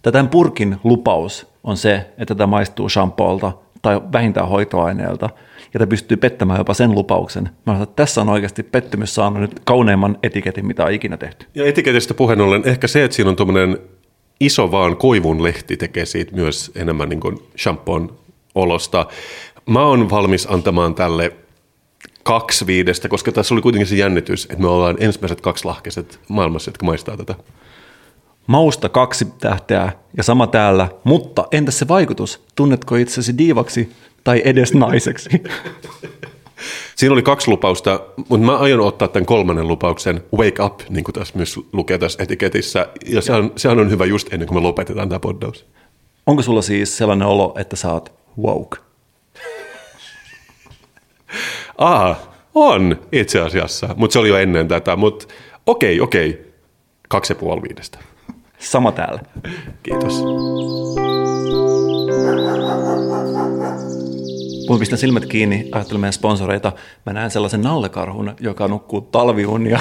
S1: tämän purkin lupaus on se, että tämä maistuu shampoolta tai vähintään hoitoaineelta, ja tämä pystyy pettämään jopa sen lupauksen. Mä sanoin, että tässä on oikeasti pettymys saanut nyt kauneimman etiketin, mitä on ikinä tehty.
S2: Ja etiketistä puheen ollen, ehkä se, että siinä on tuommoinen iso vaan koivun lehti tekee siitä myös enemmän niin kuin shampoon olosta. Mä oon valmis antamaan tälle kaksi viidestä, koska tässä oli kuitenkin se jännitys, että me ollaan ensimmäiset kaksi lahkeiset maailmassa, jotka maistaa tätä.
S1: Mausta kaksi tähteä ja sama täällä, mutta entäs se vaikutus? Tunnetko itsesi diivaksi tai edes naiseksi?
S2: Siinä oli kaksi lupausta, mutta mä aion ottaa tämän kolmannen lupauksen, wake up, niin kuin tässä myös lukee tässä etiketissä. Ja sehän, sehän on hyvä just ennen kuin me lopetetaan tämä poddaus.
S1: Onko sulla siis sellainen olo, että sä oot woke?
S2: Aa, on itse asiassa, mutta se oli jo ennen tätä. Mutta okei, okei, kaksi ja puoli viidestä.
S1: Sama täällä.
S2: Kiitos.
S1: Kun pistän silmät kiinni, ajattelen meidän sponsoreita, mä näen sellaisen nallekarhun, joka nukkuu talviunia,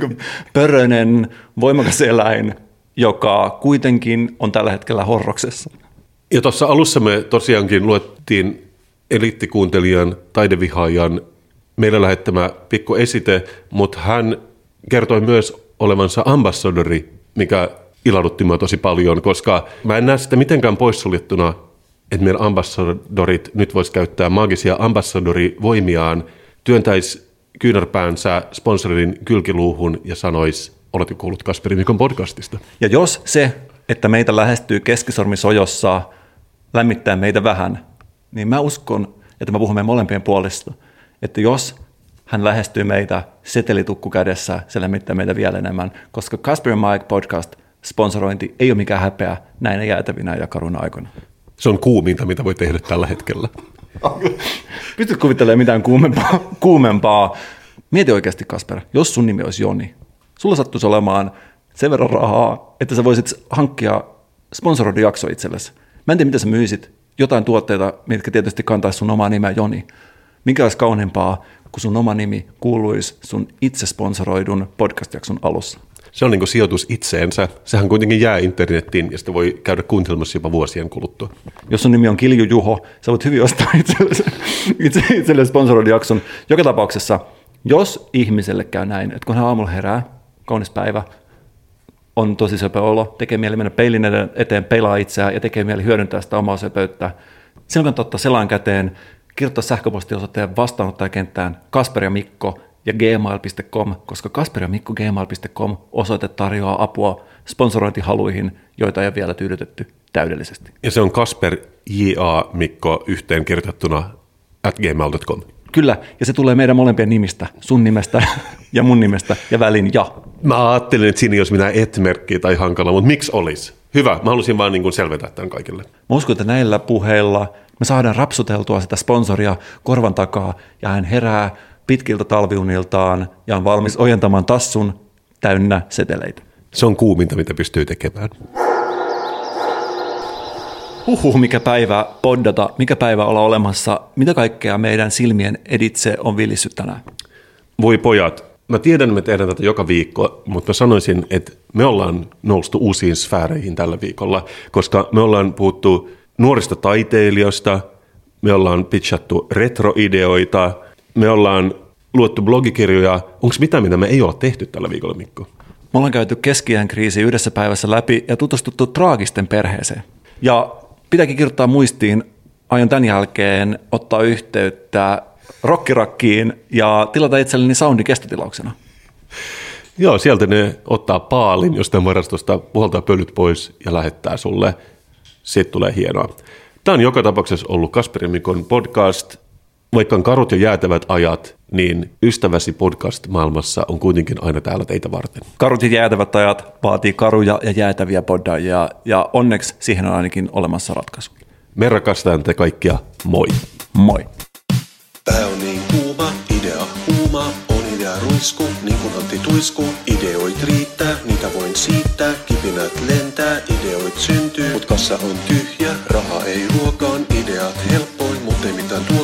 S1: pörönen, voimakas eläin, joka kuitenkin on tällä hetkellä horroksessa.
S2: Ja tuossa alussa me tosiaankin luettiin eliittikuuntelijan, taidevihaajan meille lähettämä pikku esite, mutta hän kertoi myös olevansa ambassadori, mikä ilahdutti minua tosi paljon, koska mä en näe sitä mitenkään poissuljettuna, että meidän ambassadorit nyt vois käyttää maagisia ambassadorivoimiaan, työntäisi kyynärpäänsä sponsorin kylkiluuhun ja sanois, oletko kuullut Kasperi Mikon podcastista?
S1: Ja jos se, että meitä lähestyy keskisormi sojossa, lämmittää meitä vähän, niin mä uskon, että mä puhun meidän molempien puolesta, että jos hän lähestyy meitä setelitukku kädessä, se lämmittää meitä vielä enemmän, koska Casper Mike podcast sponsorointi ei ole mikään häpeä näinä jäätävinä ja karuna aikoina.
S2: Se on kuuminta, mitä voi tehdä tällä hetkellä.
S1: Pystyt kuvittelemaan mitään kuumempaa, kuumempaa. Mieti oikeasti, Kasper, jos sun nimi olisi Joni, sulla sattuisi olemaan sen verran rahaa, että sä voisit hankkia sponsoroidu jakso itsellesi. Mä en tiedä, mitä sä myisit. Jotain tuotteita, mitkä tietysti kantaisi sun omaa nimeä Joni. Mikä olisi kauniimpaa kun sun oma nimi kuuluisi sun itse sponsoroidun podcast-jakson alussa.
S5: Se on niin kuin sijoitus itseensä. Sehän kuitenkin jää internettiin ja sitä voi käydä kuuntelemassa jopa vuosien kuluttua.
S1: Jos sun nimi on Kilju Juho, sä voit hyvin ostaa itsellesi, itse, itselle sponsoroidun jakson. Joka tapauksessa, jos ihmiselle käy näin, että kun hän aamulla herää, kaunis päivä, on tosi söpö olo, tekee mieli mennä peilin eteen, peilaa itseään ja tekee mieli hyödyntää sitä omaa söpöyttä. Silloin kannattaa ottaa selaan käteen, kirjoittaa sähköpostiosoitteen vastaanottajakenttään Kasper ja Mikko ja gmail.com, koska Kasper ja Mikko gmail.com osoite tarjoaa apua sponsorointihaluihin, joita ei ole vielä tyydytetty täydellisesti.
S5: Ja se on Kasper J.A. Mikko yhteen kirjoitettuna at gmail.com.
S1: Kyllä, ja se tulee meidän molempien nimistä, sun nimestä ja mun nimestä ja välin ja.
S5: Mä ajattelin, että siinä ei olisi mitään et-merkkiä tai hankala, mutta miksi olisi? Hyvä, mä halusin vaan niin kuin selventää tämän kaikille.
S1: Mä uskon, että näillä puheilla me saadaan rapsuteltua sitä sponsoria korvan takaa ja hän herää pitkiltä talviuniltaan ja on valmis ojentamaan tassun täynnä seteleitä.
S5: Se on kuuminta, mitä pystyy tekemään.
S1: Huhhuh, mikä päivä poddata, mikä päivä olla olemassa, mitä kaikkea meidän silmien editse on villissyt tänään.
S5: Voi pojat, mä tiedän, että me tehdään tätä joka viikko, mutta mä sanoisin, että me ollaan noustu uusiin sfääreihin tällä viikolla, koska me ollaan puhuttu nuorista taiteilijoista, me ollaan pitchattu retroideoita, me ollaan luettu blogikirjoja. Onko mitä, mitä me ei olla tehty tällä viikolla, Mikko?
S1: Me ollaan käyty keskiään kriisi yhdessä päivässä läpi ja tutustuttu traagisten perheeseen. Ja pitääkin kirjoittaa muistiin, aion tämän jälkeen ottaa yhteyttä rockirakkiin ja tilata itselleni soundi kestotilauksena.
S5: Joo, sieltä ne ottaa paalin jostain varastosta, puhaltaa pölyt pois ja lähettää sulle. Sitten tulee hienoa. Tämä on joka tapauksessa ollut Kasperin Mikon podcast. Vaikka on karut ja jäätävät ajat, niin ystäväsi podcast maailmassa on kuitenkin aina täällä teitä varten.
S1: Karut ja jäätävät ajat vaatii karuja ja jäätäviä poddaajia ja onneksi siihen on ainakin olemassa ratkaisu.
S5: Me rakastetaan te kaikkia. Moi.
S1: Moi.
S2: Pää on niin kuuma, idea kuuma, on idea ruisku, niin kuin Antti Tuisku. Ideoit riittää, niitä voin siittää, kipinät lentää, ideoit syntyy. Mut kassa on tyhjä, raha ei ruokaan, ideat helppoin, mut ei mitään tuokkaan.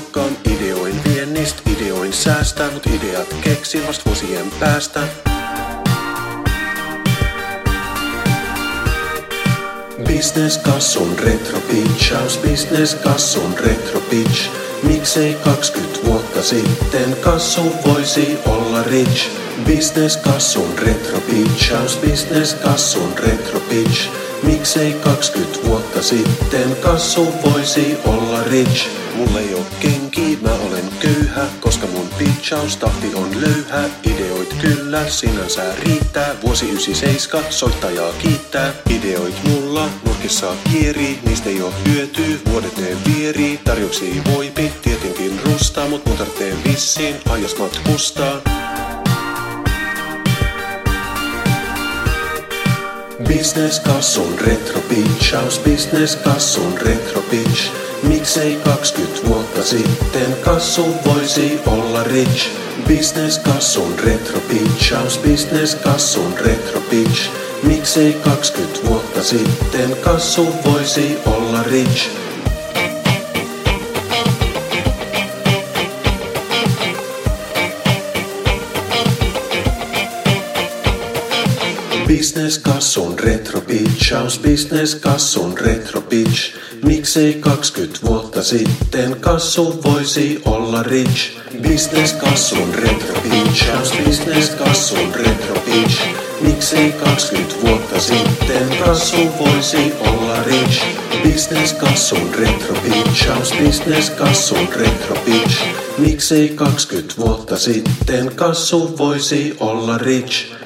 S2: Ideat keksin vast vuosien päästä. Business kassun retro pitchaus, business kassun retro pitch. Miksei 20 vuotta sitten kassu voisi olla rich? Business kassun retro pitchaus, business kassun retro pitch. Miksei 20 vuotta sitten kassu voisi olla rich? Mulla ei oo kenki, mä olen köyhä, koska mun pitchaustahti on löyhä. Ideoit kyllä, sinänsä riittää. Vuosi 97, soittajaa kiittää. Ideoit mulla, nurkissa kierii, niistä ei oo hyötyä. Vuodet ne vierii, tarjouksia voipi, tietenkin rustaa, mut mun tarvitsee vissiin, ajas matkustaa. Business kassun retro pitchaus, business kassun retro pitch. Miksei 20 vuotta sitten kassu voisi olla rich? Business kassun retro pitchaus, business kassun retro pitch. Miksei 20 vuotta sitten kassu voisi olla rich? Business kassun retro pitchaus, business kassun retro pitch. Miksei 20 vuotta sitten kassu voisi olla rich? Business kassun retro pitchaus, business kassun retro pitch. Miksei 20 vuotta sitten kassu voisi olla rich? Business kassun retro pitchaus, business kassun retro pitch. Miksei 20 vuotta sitten kassu voisi olla rich?